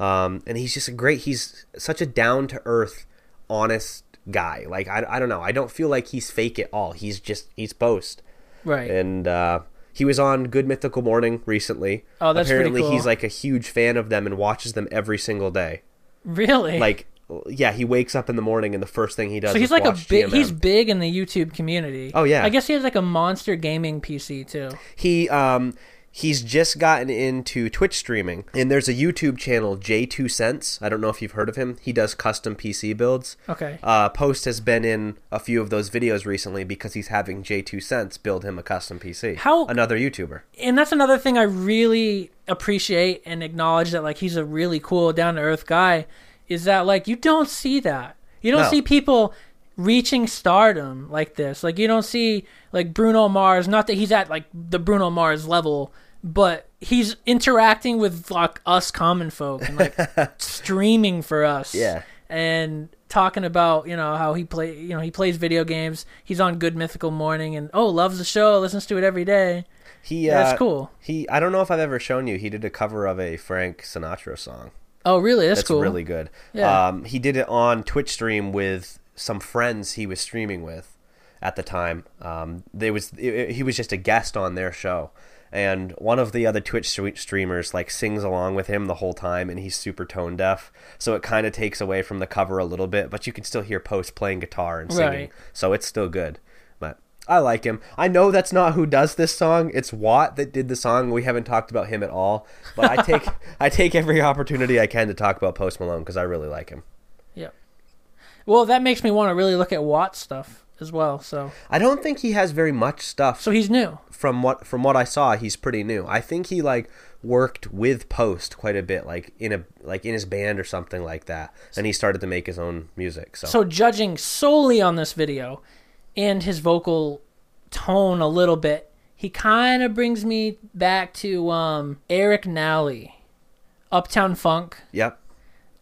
Um, and he's just a great. He's such a down to earth, honest guy. Like I, I don't know. I don't feel like he's fake at all. He's just he's post. Right. And uh, he was on Good Mythical Morning recently. Oh, that's apparently cool. he's like a huge fan of them and watches them every single day. really? Like, yeah, he wakes up in the morning and the first thing he does. so he's is like a big. GMM. He's big in the YouTube community. Oh, yeah. I guess he has like a monster gaming PC too. he um he's just gotten into Twitch streaming and there's a YouTube channel JayzTwoCents. I don't know if you've heard of him. He does custom PC builds. Okay. Uh Post has been in a few of those videos recently because he's having JayzTwoCents build him a custom PC. How- another YouTuber. and that's another thing I really appreciate and acknowledge that like he's a really cool down to earth guy is that like you don't see that. You don't No. see people reaching stardom like this. Like you don't see like Bruno Mars, not that he's at like the Bruno Mars level, but he's interacting with like us common folk and like streaming for us. Yeah. And talking about, you know, how he play you know, he plays video games. He's on Good Mythical Morning and oh, loves the show, listens to it every day. He Yeah, uh, it's cool. He I don't know if I've ever shown you. He did a cover of a Frank Sinatra song. Oh, really? That's, That's cool. really good. Yeah. Um, he did it on Twitch stream with some friends he was streaming with at the time. Um, they was it, he was just a guest on their show, and one of the other Twitch streamers like sings along with him the whole time, and he's super tone deaf, so it kind of takes away from the cover a little bit. But you can still hear Post playing guitar and singing, Right. so it's still good. But I like him. I know that's not who does this song. It's Watt that did the song. We haven't talked about him at all. But I take I take every opportunity I can to talk about Post Malone because I really like him. Yeah. Well, that makes me want to really look at Watt stuff as well. So, I don't think he has very much stuff. so he's new. from what from what I saw, he's pretty new. I think he like worked with Post quite a bit, like in a like in his band or something like that, and he started to make his own music. So, So, judging solely on this video and his vocal tone a little bit, he kind of brings me back to um, Eric Nally, Uptown Funk, yep,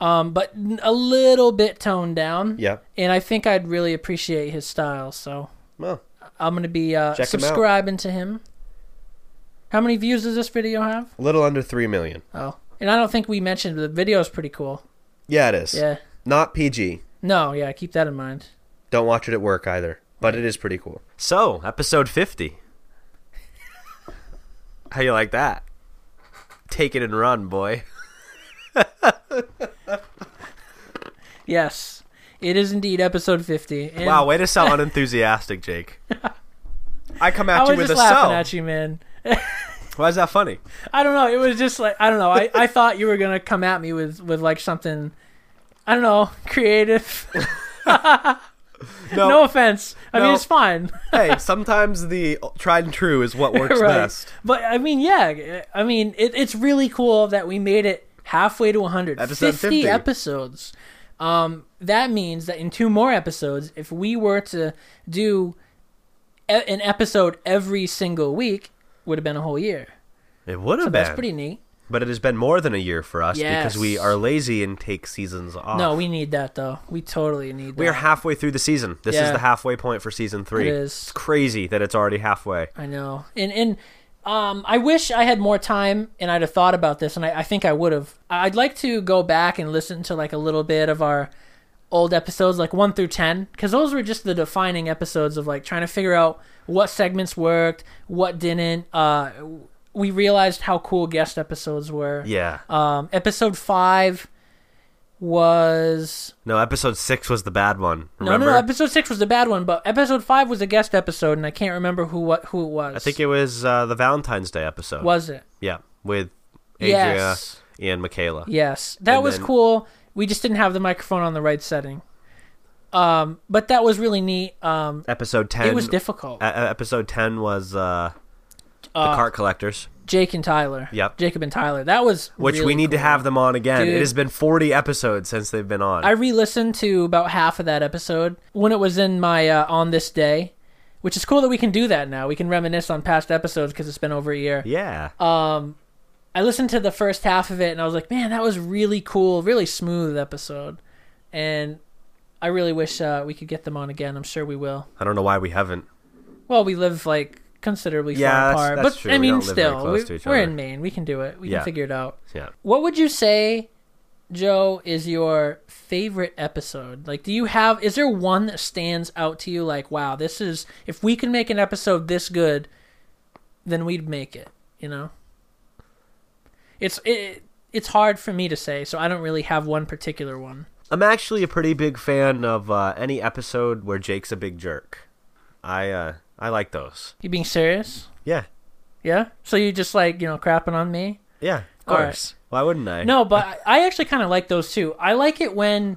um, but a little bit toned down. Yeah. And I think I'd really appreciate his style. So, Well, I'm going to be uh, Check him subscribing to him. How many views does this video have? a little under three million. Oh, and I don't think we mentioned the video is pretty cool. Yeah, it is. Yeah. Not PG. No, yeah, keep that in mind. Don't watch it at work either, but it is pretty cool. So, episode 50. How you like that? Take it and run, boy. Yes, it is indeed episode 50. And Wow, way to sound unenthusiastic, Jake. I come I at you was with a laughing so. at you, man. Why is that funny? I don't know. It was just like I don't know. I, I thought you were gonna come at me with with like something I don't know, creative. No, no offense. I mean, it's fine. hey, sometimes the tried and true is what works right. best. But I mean, yeah. I mean, it, it's really cool that we made it halfway to 100. Episode 50. episodes. Um, that means that in two more episodes, if we were to do e- an episode every single week, would have been a whole year. It would have So been, that's pretty neat. but it has been more than a year for us because we are lazy and take seasons off. No, we need that though. We totally need that. we are halfway through the season. This is the halfway point for season three. It is. It's crazy that it's already halfway. I know. And and um, I wish I had more time and I'd have thought about this, and I, I think I would have. I'd like to go back and listen to like a little bit of our old episodes, like one through ten, because those were just the defining episodes of like trying to figure out what segments worked, what didn't. Uh, we realized how cool guest episodes were. Yeah. Um, episode five was no, episode six was the bad one. no, Remember? no, no. Episode six was the bad one, but episode five was a guest episode, and I can't remember who what who it was. I think it was uh, the Valentine's Day episode. was it. Yeah, with Adria Yes. and Michaela. Yes, that And was then- cool. We just didn't have the microphone on the right setting. Um, but that was really neat. Um, Episode ten. it was difficult. uh, episode ten was uh, the Uh, cart collectors, Jake and Tyler. Yep. Jacob and Tyler. That was which we really need to have them on again. Dude. It has been forty episodes since they've been on. I re-listened to about half of that episode when it was in my uh, on this day, which is cool that we can do that now. We can reminisce on past episodes because it's been over a year. yeah. Um, I listened to the first half of it and I was like, man, that was really cool, really smooth episode, and I really wish uh, we could get them on again. I'm sure we will. I don't know why we haven't. Well, we live like considerably Yeah, far that's- apart, that's but true. I mean, very still, we, we're other. in Maine. We can do it. We Yeah. can figure it out. Yeah. What would you say, Joe, is your favorite episode? Like, do you have? Is there one that stands out to you? Like, wow, this is. If we can make an episode this good, then we'd make it. You know. It's it. It's hard for me to say, so I don't really have one particular one. I'm actually a pretty big fan of uh, any episode where Jake's a big jerk. I uh, I like those. You being serious? Yeah. Yeah. So you just like you know crapping on me? Yeah. Of All right. course. Why wouldn't I? No, but I actually kind of like those too. I like it when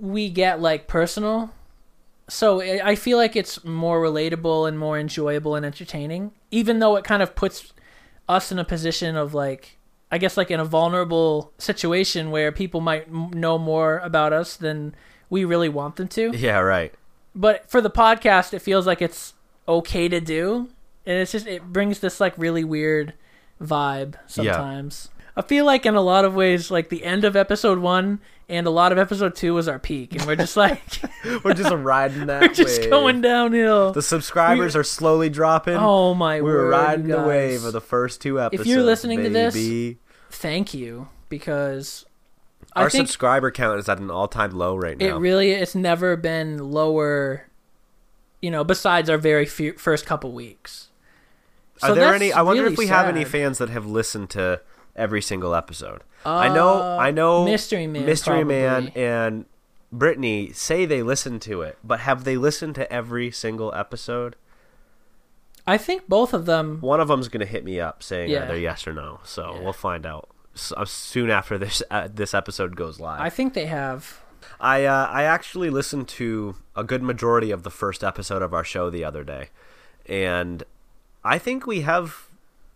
we get like personal. So I I feel like it's more relatable and more enjoyable and entertaining, even though it kind of puts us in a position of like, I guess like in a vulnerable situation where people might m- know more about us than we really want them to. Yeah. Right. But for the podcast, it feels like it's okay to do, and it's just it brings this like really weird vibe sometimes. I feel like in a lot of ways, like the end of episode one and a lot of episode two was our peak, and we're just like We're just riding that. we're just wave. going downhill. The subscribers are slowly dropping. Oh my god. we were word, riding the wave of the first two episodes. If you're listening to this. Thank you because our subscriber count is at an all-time low right now. it really it's never been lower. You know, besides our very few, first couple weeks. are there any? I wonder really if we have any fans that have listened to every single episode. I know. I know. Uh, Mystery Man, Mystery Man, and Brittany say they listen to it, but have they listened to every single episode? I think both of them. One of them's gonna hit me up saying Yeah. either yes or no. So Yeah. we'll find out uh, soon after this uh, this episode goes live. I think they have. I uh, I actually listened to a good majority of the first episode of our show the other day, and I think we have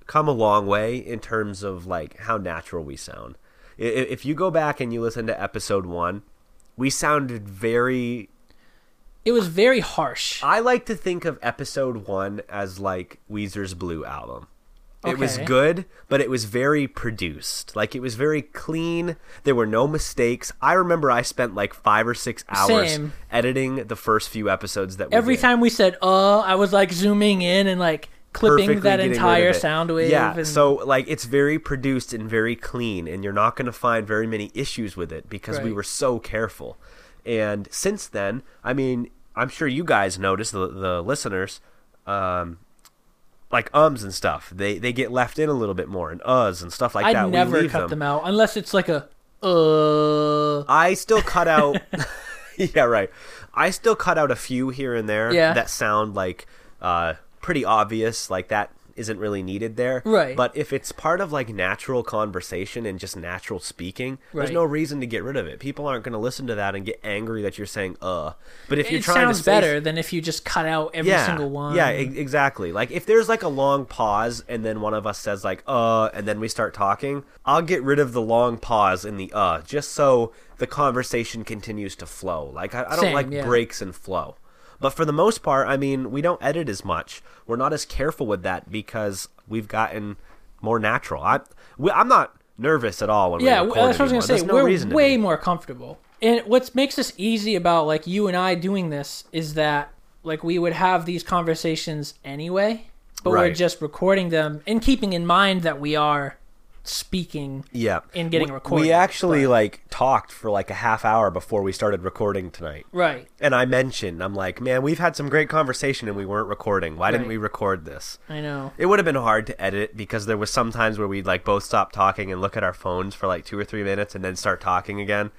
come a long way in terms of like how natural we sound. If you go back and you listen to episode one, we sounded very. It was very harsh. I like to think of episode one as like Weezer's Blue album. It was good, but it was very produced. Like it was very clean. There were no mistakes. I remember I spent like five or six hours Same. editing the first few episodes that we Every did. time we said "uh," I was like zooming in and like clipping Perfectly that entire sound wave. Yeah, and- so like it's very produced and very clean, and you're not going to find very many issues with it because we were so careful. And since then, I mean, I'm sure you guys noticed the the listeners, um, like ums and stuff. They they get left in a little bit more and uhs and stuff like I'd that. we never leave cut them. them. out unless it's like a uh. I still cut out. yeah, right. I still cut out a few here and there Yeah. that sound like uh, pretty obvious. Like that isn't really needed there. Right. But if it's part of like natural conversation and just natural speaking, there's no reason to get rid of it. People aren't going to listen to that and get angry that you're saying uh. But if you're trying to say better than if you just cut out every single one. yeah, e- exactly. Like if there's like a long pause and then one of us says like uh and then we start talking, I'll get rid of the long pause in the uh just so the conversation continues to flow. Like I, I don't Same, like yeah. breaks and flow. But for the most part, I mean, we don't edit as much. We're not as careful with that because we've gotten more natural. I, we, I'm not nervous at all when yeah, we that's what I was anymore. gonna say. No We're way more comfortable. And what makes this easy about like you and I doing this is that like we would have these conversations anyway, but we're just recording them and keeping in mind that we are speaking. yeah and getting we, recorded, We actually but- like talked for like a half hour before we started recording tonight. Right. And I mentioned, I'm like, man, we've had some great conversation and we weren't recording. Why didn't we record this? I know. It would have been hard to edit because there was some times where we'd like both stop talking and look at our phones for like two or three minutes and then start talking again.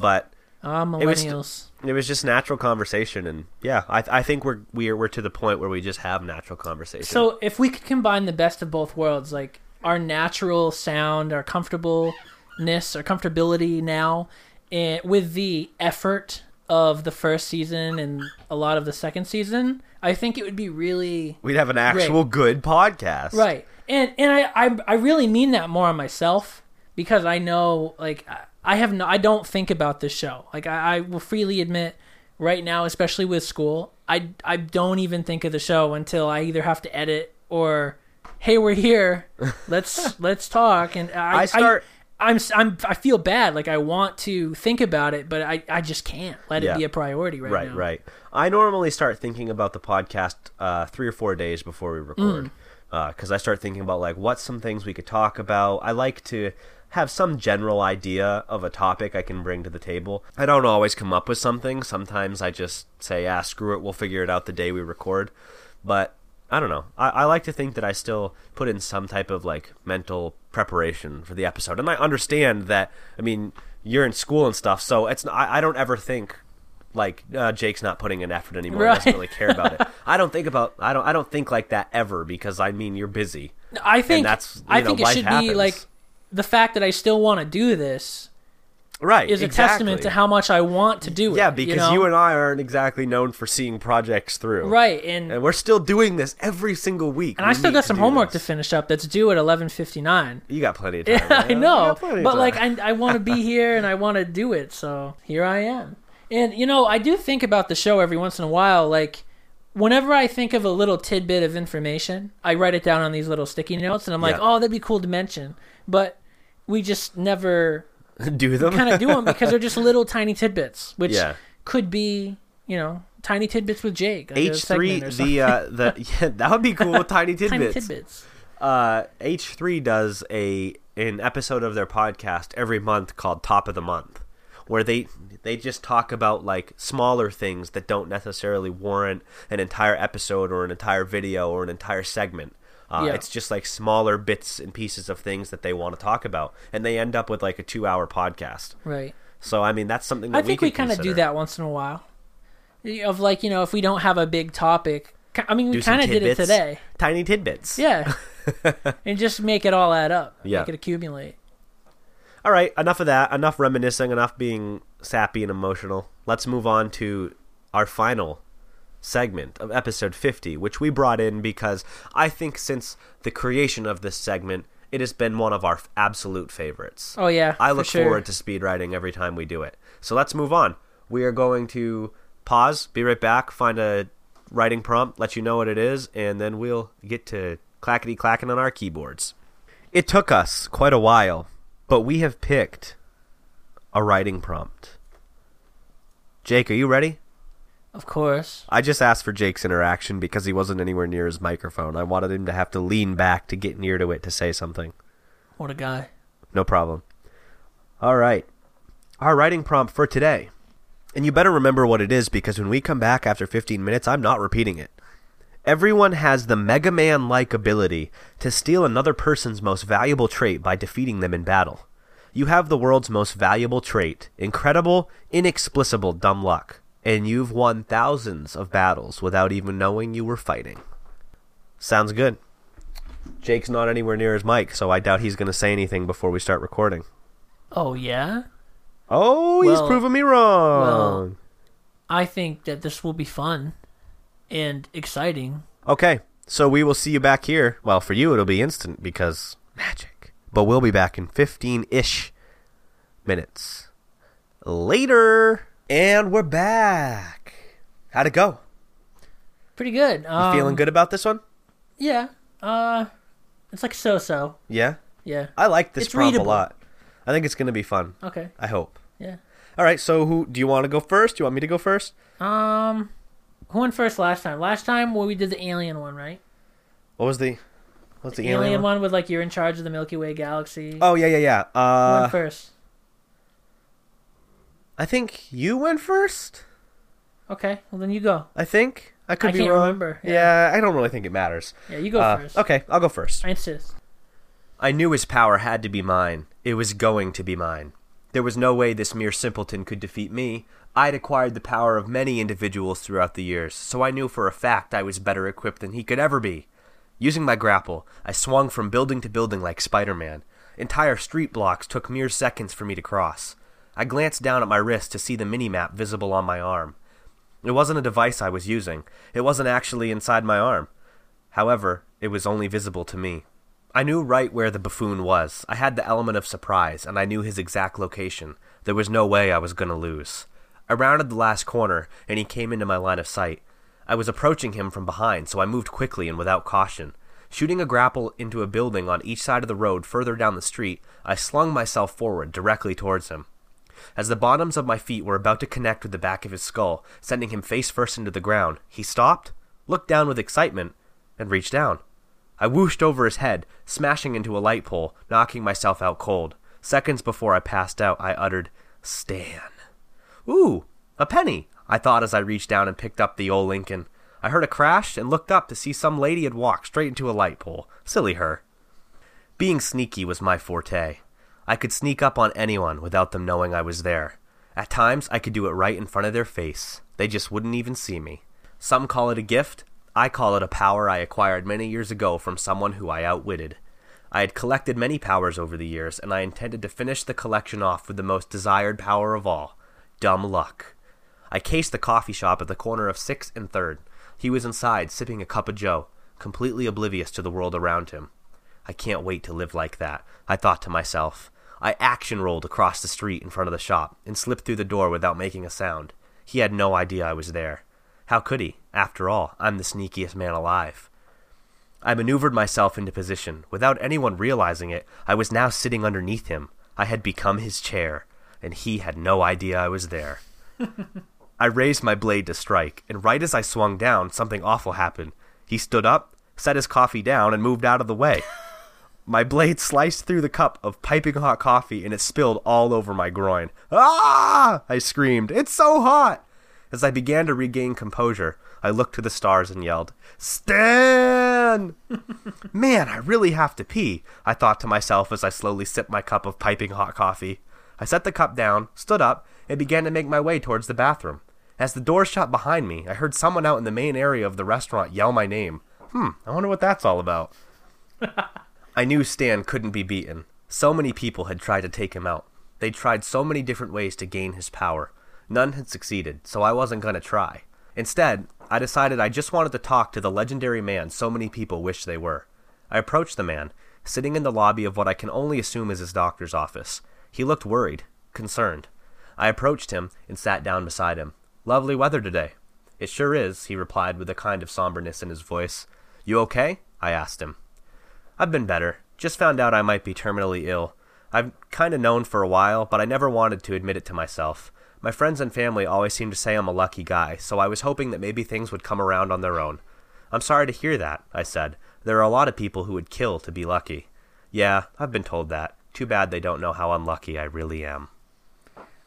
But Ah, It was- millennials. it was just natural conversation, and yeah, I, I think we're we're we're to the point where we just have natural conversation. So if we could combine the best of both worlds, like our natural sound, our comfortableness, our comfortability now, and with the effort of the first season and a lot of the second season, I think it would be really we'd have an actual good podcast, right. And and I, I I really mean that more on myself because I know like I- I have no I don't think about this show. Like I, I will freely admit right now, especially with school, I I don't even think of the show until I either have to edit or hey we're here let's let's talk and I, I start- I, am I'm I feel bad like I want to think about it but I I just can't let Yeah. it be a priority right, Right, now. right. right. I normally start thinking about the podcast uh, three or four days before we record Mm. because I start thinking about like what's some things we could talk about. I like to have some general idea of a topic I can bring to the table. I don't always come up with something. Sometimes I just say, "Ah, screw it, we'll figure it out the day we record." But I don't know. I, I like to think that I still put in some type of like mental preparation for the episode, and I understand that. I mean, you're in school and stuff, so it's I, I don't ever think like uh, Jake's not putting in effort anymore. He doesn't really care about it. I don't think about I don't I don't think like that ever because I mean you're busy. I think that's, you I know, think it should happens. be like the fact that I still want to do this Right. is a testament to how much I want to do it. Yeah, because know? you, and I aren't exactly known for seeing projects through. right, and And we're still doing this every single week. and We I still got some homework this. to finish up that's due at eleven fifty nine. You got plenty of time. Yeah. I know, got plenty of but like. I, I want to be here and I want to do it, so here I am. And you know, I do think about the show every once in a while. Like, whenever I think of a little tidbit of information, I write it down on these little sticky notes, and I'm like, Yeah. oh, that'd be cool to mention. But we just never do them. kind of do them because they're just little tiny tidbits, which Yeah. could be, you know, tiny tidbits with Jake. like H three segment or something. the uh the yeah, that would be cool with tiny tidbits. tiny tidbits. Uh H three does a an episode of their podcast every month called Top of the Month, where they they just talk about like smaller things that don't necessarily warrant an entire episode or an entire video or an entire segment. Uh, Yeah. It's just like smaller bits and pieces of things that they want to talk about, and they end up with like a two-hour podcast. Right. So I mean, that's something that I think we, could kind of do that once in a while. Of like, you know, if we don't have a big topic, I mean, we kind of did it today. Tiny tidbits. Yeah. and just make it all add up. Yeah. Make it accumulate. All right, enough of that. Enough reminiscing. Enough being sappy and emotional. Let's move on to our final segment of episode 50, which we brought in because I think since the creation of this segment, it has been one of our f- absolute favorites. Oh, yeah. I for look sure. forward to speed writing every time we do it. So let's move on. We are going to pause, be right back, find a writing prompt, let you know what it is, and then we'll get to clackety clacking on our keyboards. It took us quite a while, but we have picked a writing prompt. Jake, are you ready? Of course. I just asked for Jake's interaction because he wasn't anywhere near his microphone. I wanted him to have to lean back to get near to it to say something. What a guy. No problem. All right. Our writing prompt for today. And you better remember what it is because when we come back after 15 minutes, I'm not repeating it. Everyone has the Mega Man like ability to steal another person's most valuable trait by defeating them in battle. You have the world's most valuable trait, incredible, inexplicable dumb luck, and you've won thousands of battles without even knowing you were fighting. Sounds good. Jake's not anywhere near his mic, so I doubt he's going to say anything before we start recording. Oh yeah. Oh, he's Well- proving me wrong. I think that this will be fun and exciting. Okay, so we will see you back here. Well, for you, it'll be instant because magic. But we'll be back in 15 ish minutes. Later. And we're back. How'd it go? Pretty good. You Um, feeling good about this one? Yeah. Uh, it's like so-so. Yeah? Yeah. I like this It's prompt readable. a lot. I think it's going to be fun. Okay. I hope. Yeah. All right, so who do you want to go first? Do you want me to go first? Um, who went first last time? Last time well, we did the alien one, right? What was the What's the, alien, alien, one? with like you're in charge of the Milky Way galaxy. Oh, yeah, yeah, yeah. Who Uh went first? I think you went first. Okay. Well, then you go. I think. I could I be can't wrong. remember. Yeah. I don't really think it matters. Yeah, you go Uh, first. Okay, I'll go first. I insist. I knew his power had to be mine. It was going to be mine. There was no way this mere simpleton could defeat me. I'd acquired the power of many individuals throughout the years, so I knew for a fact I was better equipped than he could ever be. Using my grapple, I swung from building to building like Spider Man. Entire street blocks took mere seconds for me to cross. I glanced down at my wrist to see the minimap visible on my arm. It wasn't a device I was using, it wasn't actually inside my arm. However, it was only visible to me. I knew right where the buffoon was. I had the element of surprise, and I knew his exact location. There was no way I was going to lose. I rounded the last corner, and he came into my line of sight. I was approaching him from behind, so I moved quickly and without caution. Shooting a grapple into a building on each side of the road further down the street, I slung myself forward directly towards him. As the bottoms of my feet were about to connect with the back of his skull, sending him face first into the ground, he stopped, looked down with excitement, and reached down. I whooshed over his head, smashing into a light pole, knocking myself out cold. Seconds before I passed out, I uttered, Stan. Ooh, a penny, I thought as I reached down and picked up the old Lincoln. I heard a crash and looked up to see some lady had walked straight into a light pole. Silly her. Being sneaky was my forte. I could sneak up on anyone without them knowing I was there. At times, I could do it right in front of their face. They just wouldn't even see me. Some call it a gift. I call it a power I acquired many years ago from someone who I outwitted. I had collected many powers over the years, and I intended to finish the collection off with the most desired power of all dumb luck. I cased the coffee shop at the corner of 6th and 3rd. He was inside, sipping a cup of joe, completely oblivious to the world around him. I can't wait to live like that, I thought to myself. I action rolled across the street in front of the shop and slipped through the door without making a sound. He had no idea I was there. How could he? After all, I'm the sneakiest man alive. I maneuvered myself into position. Without anyone realizing it, I was now sitting underneath him. I had become his chair, and he had no idea I was there. I raised my blade to strike, and right as I swung down, something awful happened. He stood up, set his coffee down, and moved out of the way. My blade sliced through the cup of piping hot coffee, and it spilled all over my groin. Ah! I screamed. It's so hot! As I began to regain composure, I looked to the stars and yelled, Stan! Man, I really have to pee, I thought to myself as I slowly sipped my cup of piping hot coffee. I set the cup down, stood up, and began to make my way towards the bathroom. As the door shut behind me, I heard someone out in the main area of the restaurant yell my name. Hmm, I wonder what that's all about. I knew Stan couldn't be beaten. So many people had tried to take him out. They'd tried so many different ways to gain his power. None had succeeded, so I wasn't going to try. Instead, I decided I just wanted to talk to the legendary man so many people wish they were. I approached the man, sitting in the lobby of what I can only assume is his doctor's office. He looked worried, concerned. I approached him and sat down beside him. Lovely weather today. It sure is, he replied with a kind of somberness in his voice. You okay? I asked him. I've been better. Just found out I might be terminally ill. I've kind of known for a while, but I never wanted to admit it to myself. My friends and family always seem to say I'm a lucky guy, so I was hoping that maybe things would come around on their own. I'm sorry to hear that, I said. There are a lot of people who would kill to be lucky. Yeah, I've been told that. Too bad they don't know how unlucky I really am.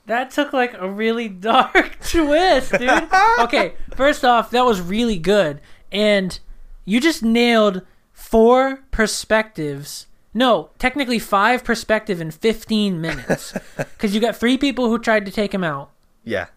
That took like a really dark twist, dude. okay, first off, that was really good. And you just nailed four perspectives. No, technically five perspective in 15 minutes. Because you got three people who tried to take him out. Yeah.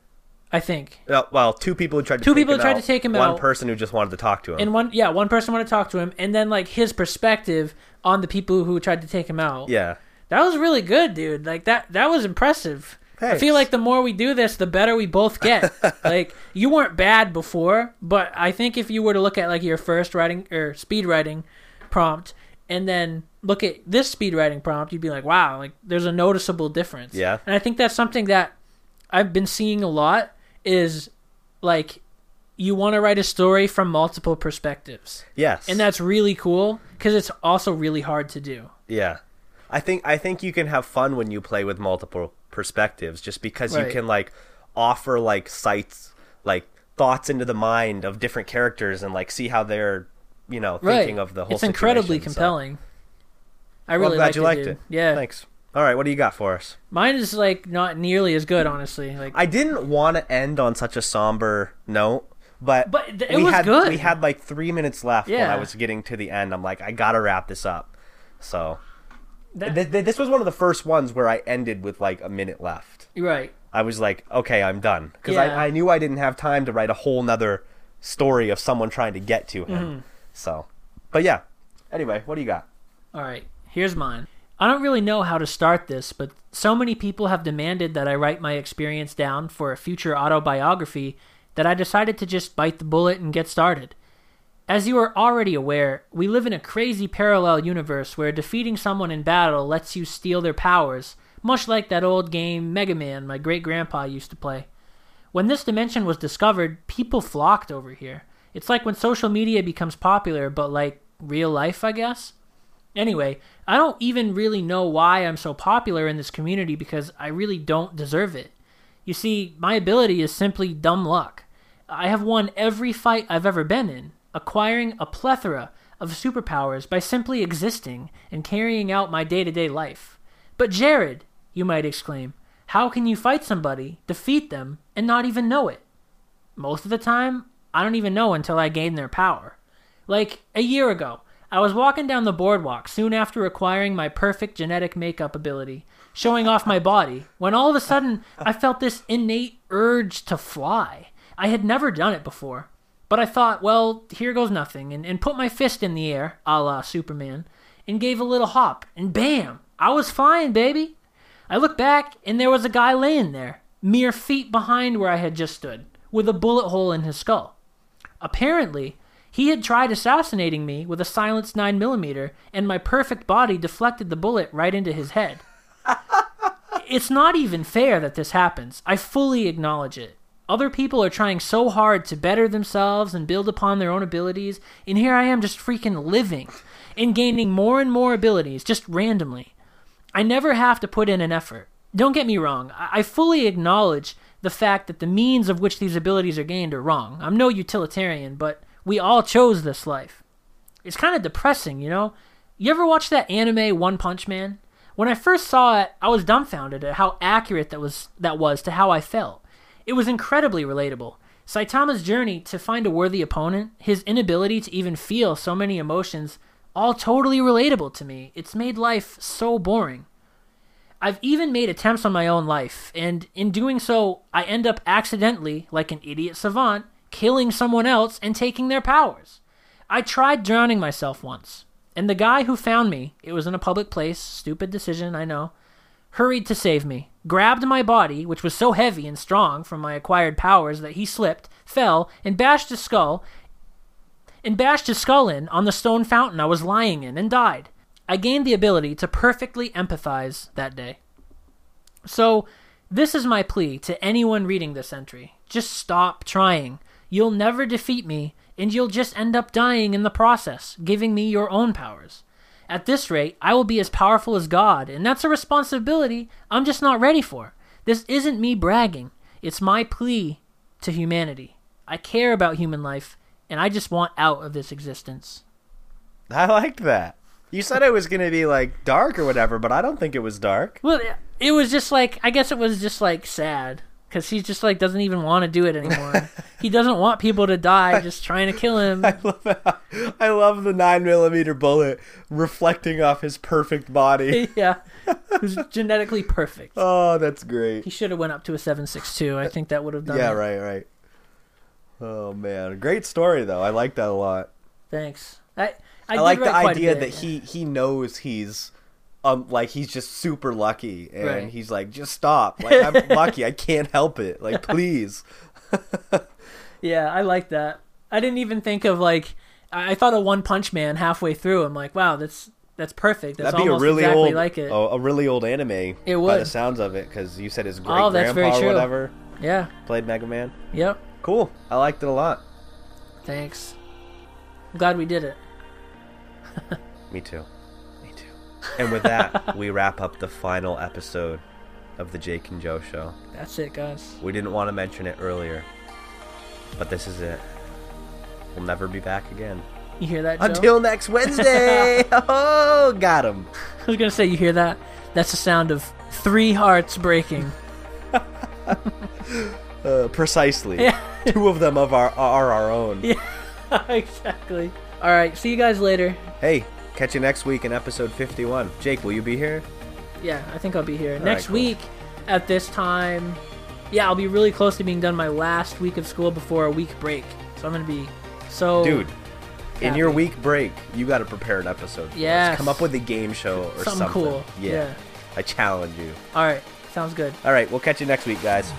I think. Uh, well, two people who tried to Two take people him who tried out, to take him one out. person who just wanted to talk to him. And one, yeah, one person wanted to talk to him, and then like his perspective on the people who tried to take him out. yeah. That was really good, dude. Like that that was impressive. I feel like the more we do this, the better we both get. like you weren't bad before, but I think if you were to look at like your first writing or speed writing prompt and then look at this speed writing prompt, you'd be like, "Wow, like there's a noticeable difference." Yeah. And I think that's something that I've been seeing a lot is like you want to write a story from multiple perspectives. Yes. And that's really cool cuz it's also really hard to do. Yeah. I think I think you can have fun when you play with multiple perspectives just because Right. you can like offer like sights like thoughts into the mind of different characters and like see how they're you know thinking of the whole thing. It's incredibly situation, so- compelling. I Well, really I'm glad liked you it, liked dude. it. Yeah. Thanks. All right, what do you got for us? Mine is like not nearly as good, honestly. Like I didn't want to end on such a somber note, but But th- it we was had, good. We had like three minutes left when I was getting to the end. I'm like, I gotta wrap this up. So that, th- th- this was one of the first ones where I ended with like a minute left. right. I was like, okay, I'm done because Yeah. I, I knew I didn't have time to write a whole nother story of someone trying to get to him. Mm-hmm. So, but yeah. Anyway, what do you got? All right. Here's mine. I don't really know how to start this, but so many people have demanded that I write my experience down for a future autobiography that I decided to just bite the bullet and get started. As you are already aware, we live in a crazy parallel universe where defeating someone in battle lets you steal their powers, much like that old game Mega Man my great grandpa used to play. When this dimension was discovered, people flocked over here. It's like when social media becomes popular, but like real life, I guess. Anyway, I don't even really know why I'm so popular in this community because I really don't deserve it. You see, my ability is simply dumb luck. I have won every fight I've ever been in, acquiring a plethora of superpowers by simply existing and carrying out my day to day life. But Jared, you might exclaim, how can you fight somebody, defeat them, and not even know it? Most of the time, I don't even know until I gain their power. Like a year ago, I was walking down the boardwalk soon after acquiring my perfect genetic makeup ability, showing off my body, when all of a sudden I felt this innate urge to fly. I had never done it before, but I thought, well, here goes nothing, and, and put my fist in the air, a la Superman, and gave a little hop, and bam, I was flying, baby. I looked back, and there was a guy laying there, mere feet behind where I had just stood, with a bullet hole in his skull. Apparently, he had tried assassinating me with a silenced 9mm, and my perfect body deflected the bullet right into his head. it's not even fair that this happens. I fully acknowledge it. Other people are trying so hard to better themselves and build upon their own abilities, and here I am just freaking living and gaining more and more abilities just randomly. I never have to put in an effort. Don't get me wrong, I fully acknowledge the fact that the means of which these abilities are gained are wrong. I'm no utilitarian, but we all chose this life. It's kind of depressing, you know? You ever watch that anime One Punch Man? When I first saw it, I was dumbfounded at how accurate that was that was to how I felt. It was incredibly relatable. Saitama's journey to find a worthy opponent, his inability to even feel so many emotions, all totally relatable to me. It's made life so boring. I've even made attempts on my own life, and in doing so, I end up accidentally, like an idiot savant, killing someone else and taking their powers. I tried drowning myself once, and the guy who found me, it was in a public place, stupid decision, I know, hurried to save me, grabbed my body, which was so heavy and strong from my acquired powers that he slipped, fell, and bashed his skull, and bashed his skull in on the stone fountain I was lying in and died. I gained the ability to perfectly empathize that day. So, this is my plea to anyone reading this entry. Just stop trying. You'll never defeat me, and you'll just end up dying in the process, giving me your own powers. At this rate, I will be as powerful as God, and that's a responsibility I'm just not ready for. This isn't me bragging, it's my plea to humanity. I care about human life, and I just want out of this existence. I liked that. You said it was going to be like dark or whatever, but I don't think it was dark. Well, it was just like I guess it was just like sad. Because he just like doesn't even want to do it anymore. he doesn't want people to die just trying to kill him. I love how- I love the nine millimeter bullet reflecting off his perfect body. yeah, who's genetically perfect. Oh, that's great. He should have went up to a seven six two. I think that would have done. Yeah, it. right, right. Oh man, great story though. I like that a lot. Thanks. I I, I, like the write quite a idea bit. that he he knows he's um like he's just super lucky and Right. he's like just stop. Like I'm lucky. I can't help it. Like please. Yeah, I like that. I didn't even think of like I thought of One Punch Man halfway through. I'm like, wow, that's that's perfect. That's That'd be a really exactly old like it. A, a really old anime. It by the sounds of it cuz you said his great Oh, grandpa or whatever Yeah. played Mega Man. Yep. Cool. I liked it a lot. Thanks. I'm glad we did it. Me too. And with that, we wrap up the final episode of the Jake and Joe show. That's it, guys. We didn't want to mention it earlier, but this is it. We'll never be back again. You hear that? Joe? Until next Wednesday. oh, got him. I was gonna say, you hear that? That's the sound of three hearts breaking. Uh, precisely. Yeah. Two of them of our are our own. Yeah, exactly. All right, see you guys later. Hey, catch you next week in episode 51. Jake, will you be here? Yeah, I think I'll be here right, next cool. week at this time. Yeah, I'll be really close to being done my last week of school before a week break. So I'm gonna be so Dude, in your week break, you got to prepare an episode. Yeah, Come up with a game show or Something something. cool. Yeah. Yeah. I challenge you. All right, sounds good. All right, we'll catch you next week, guys.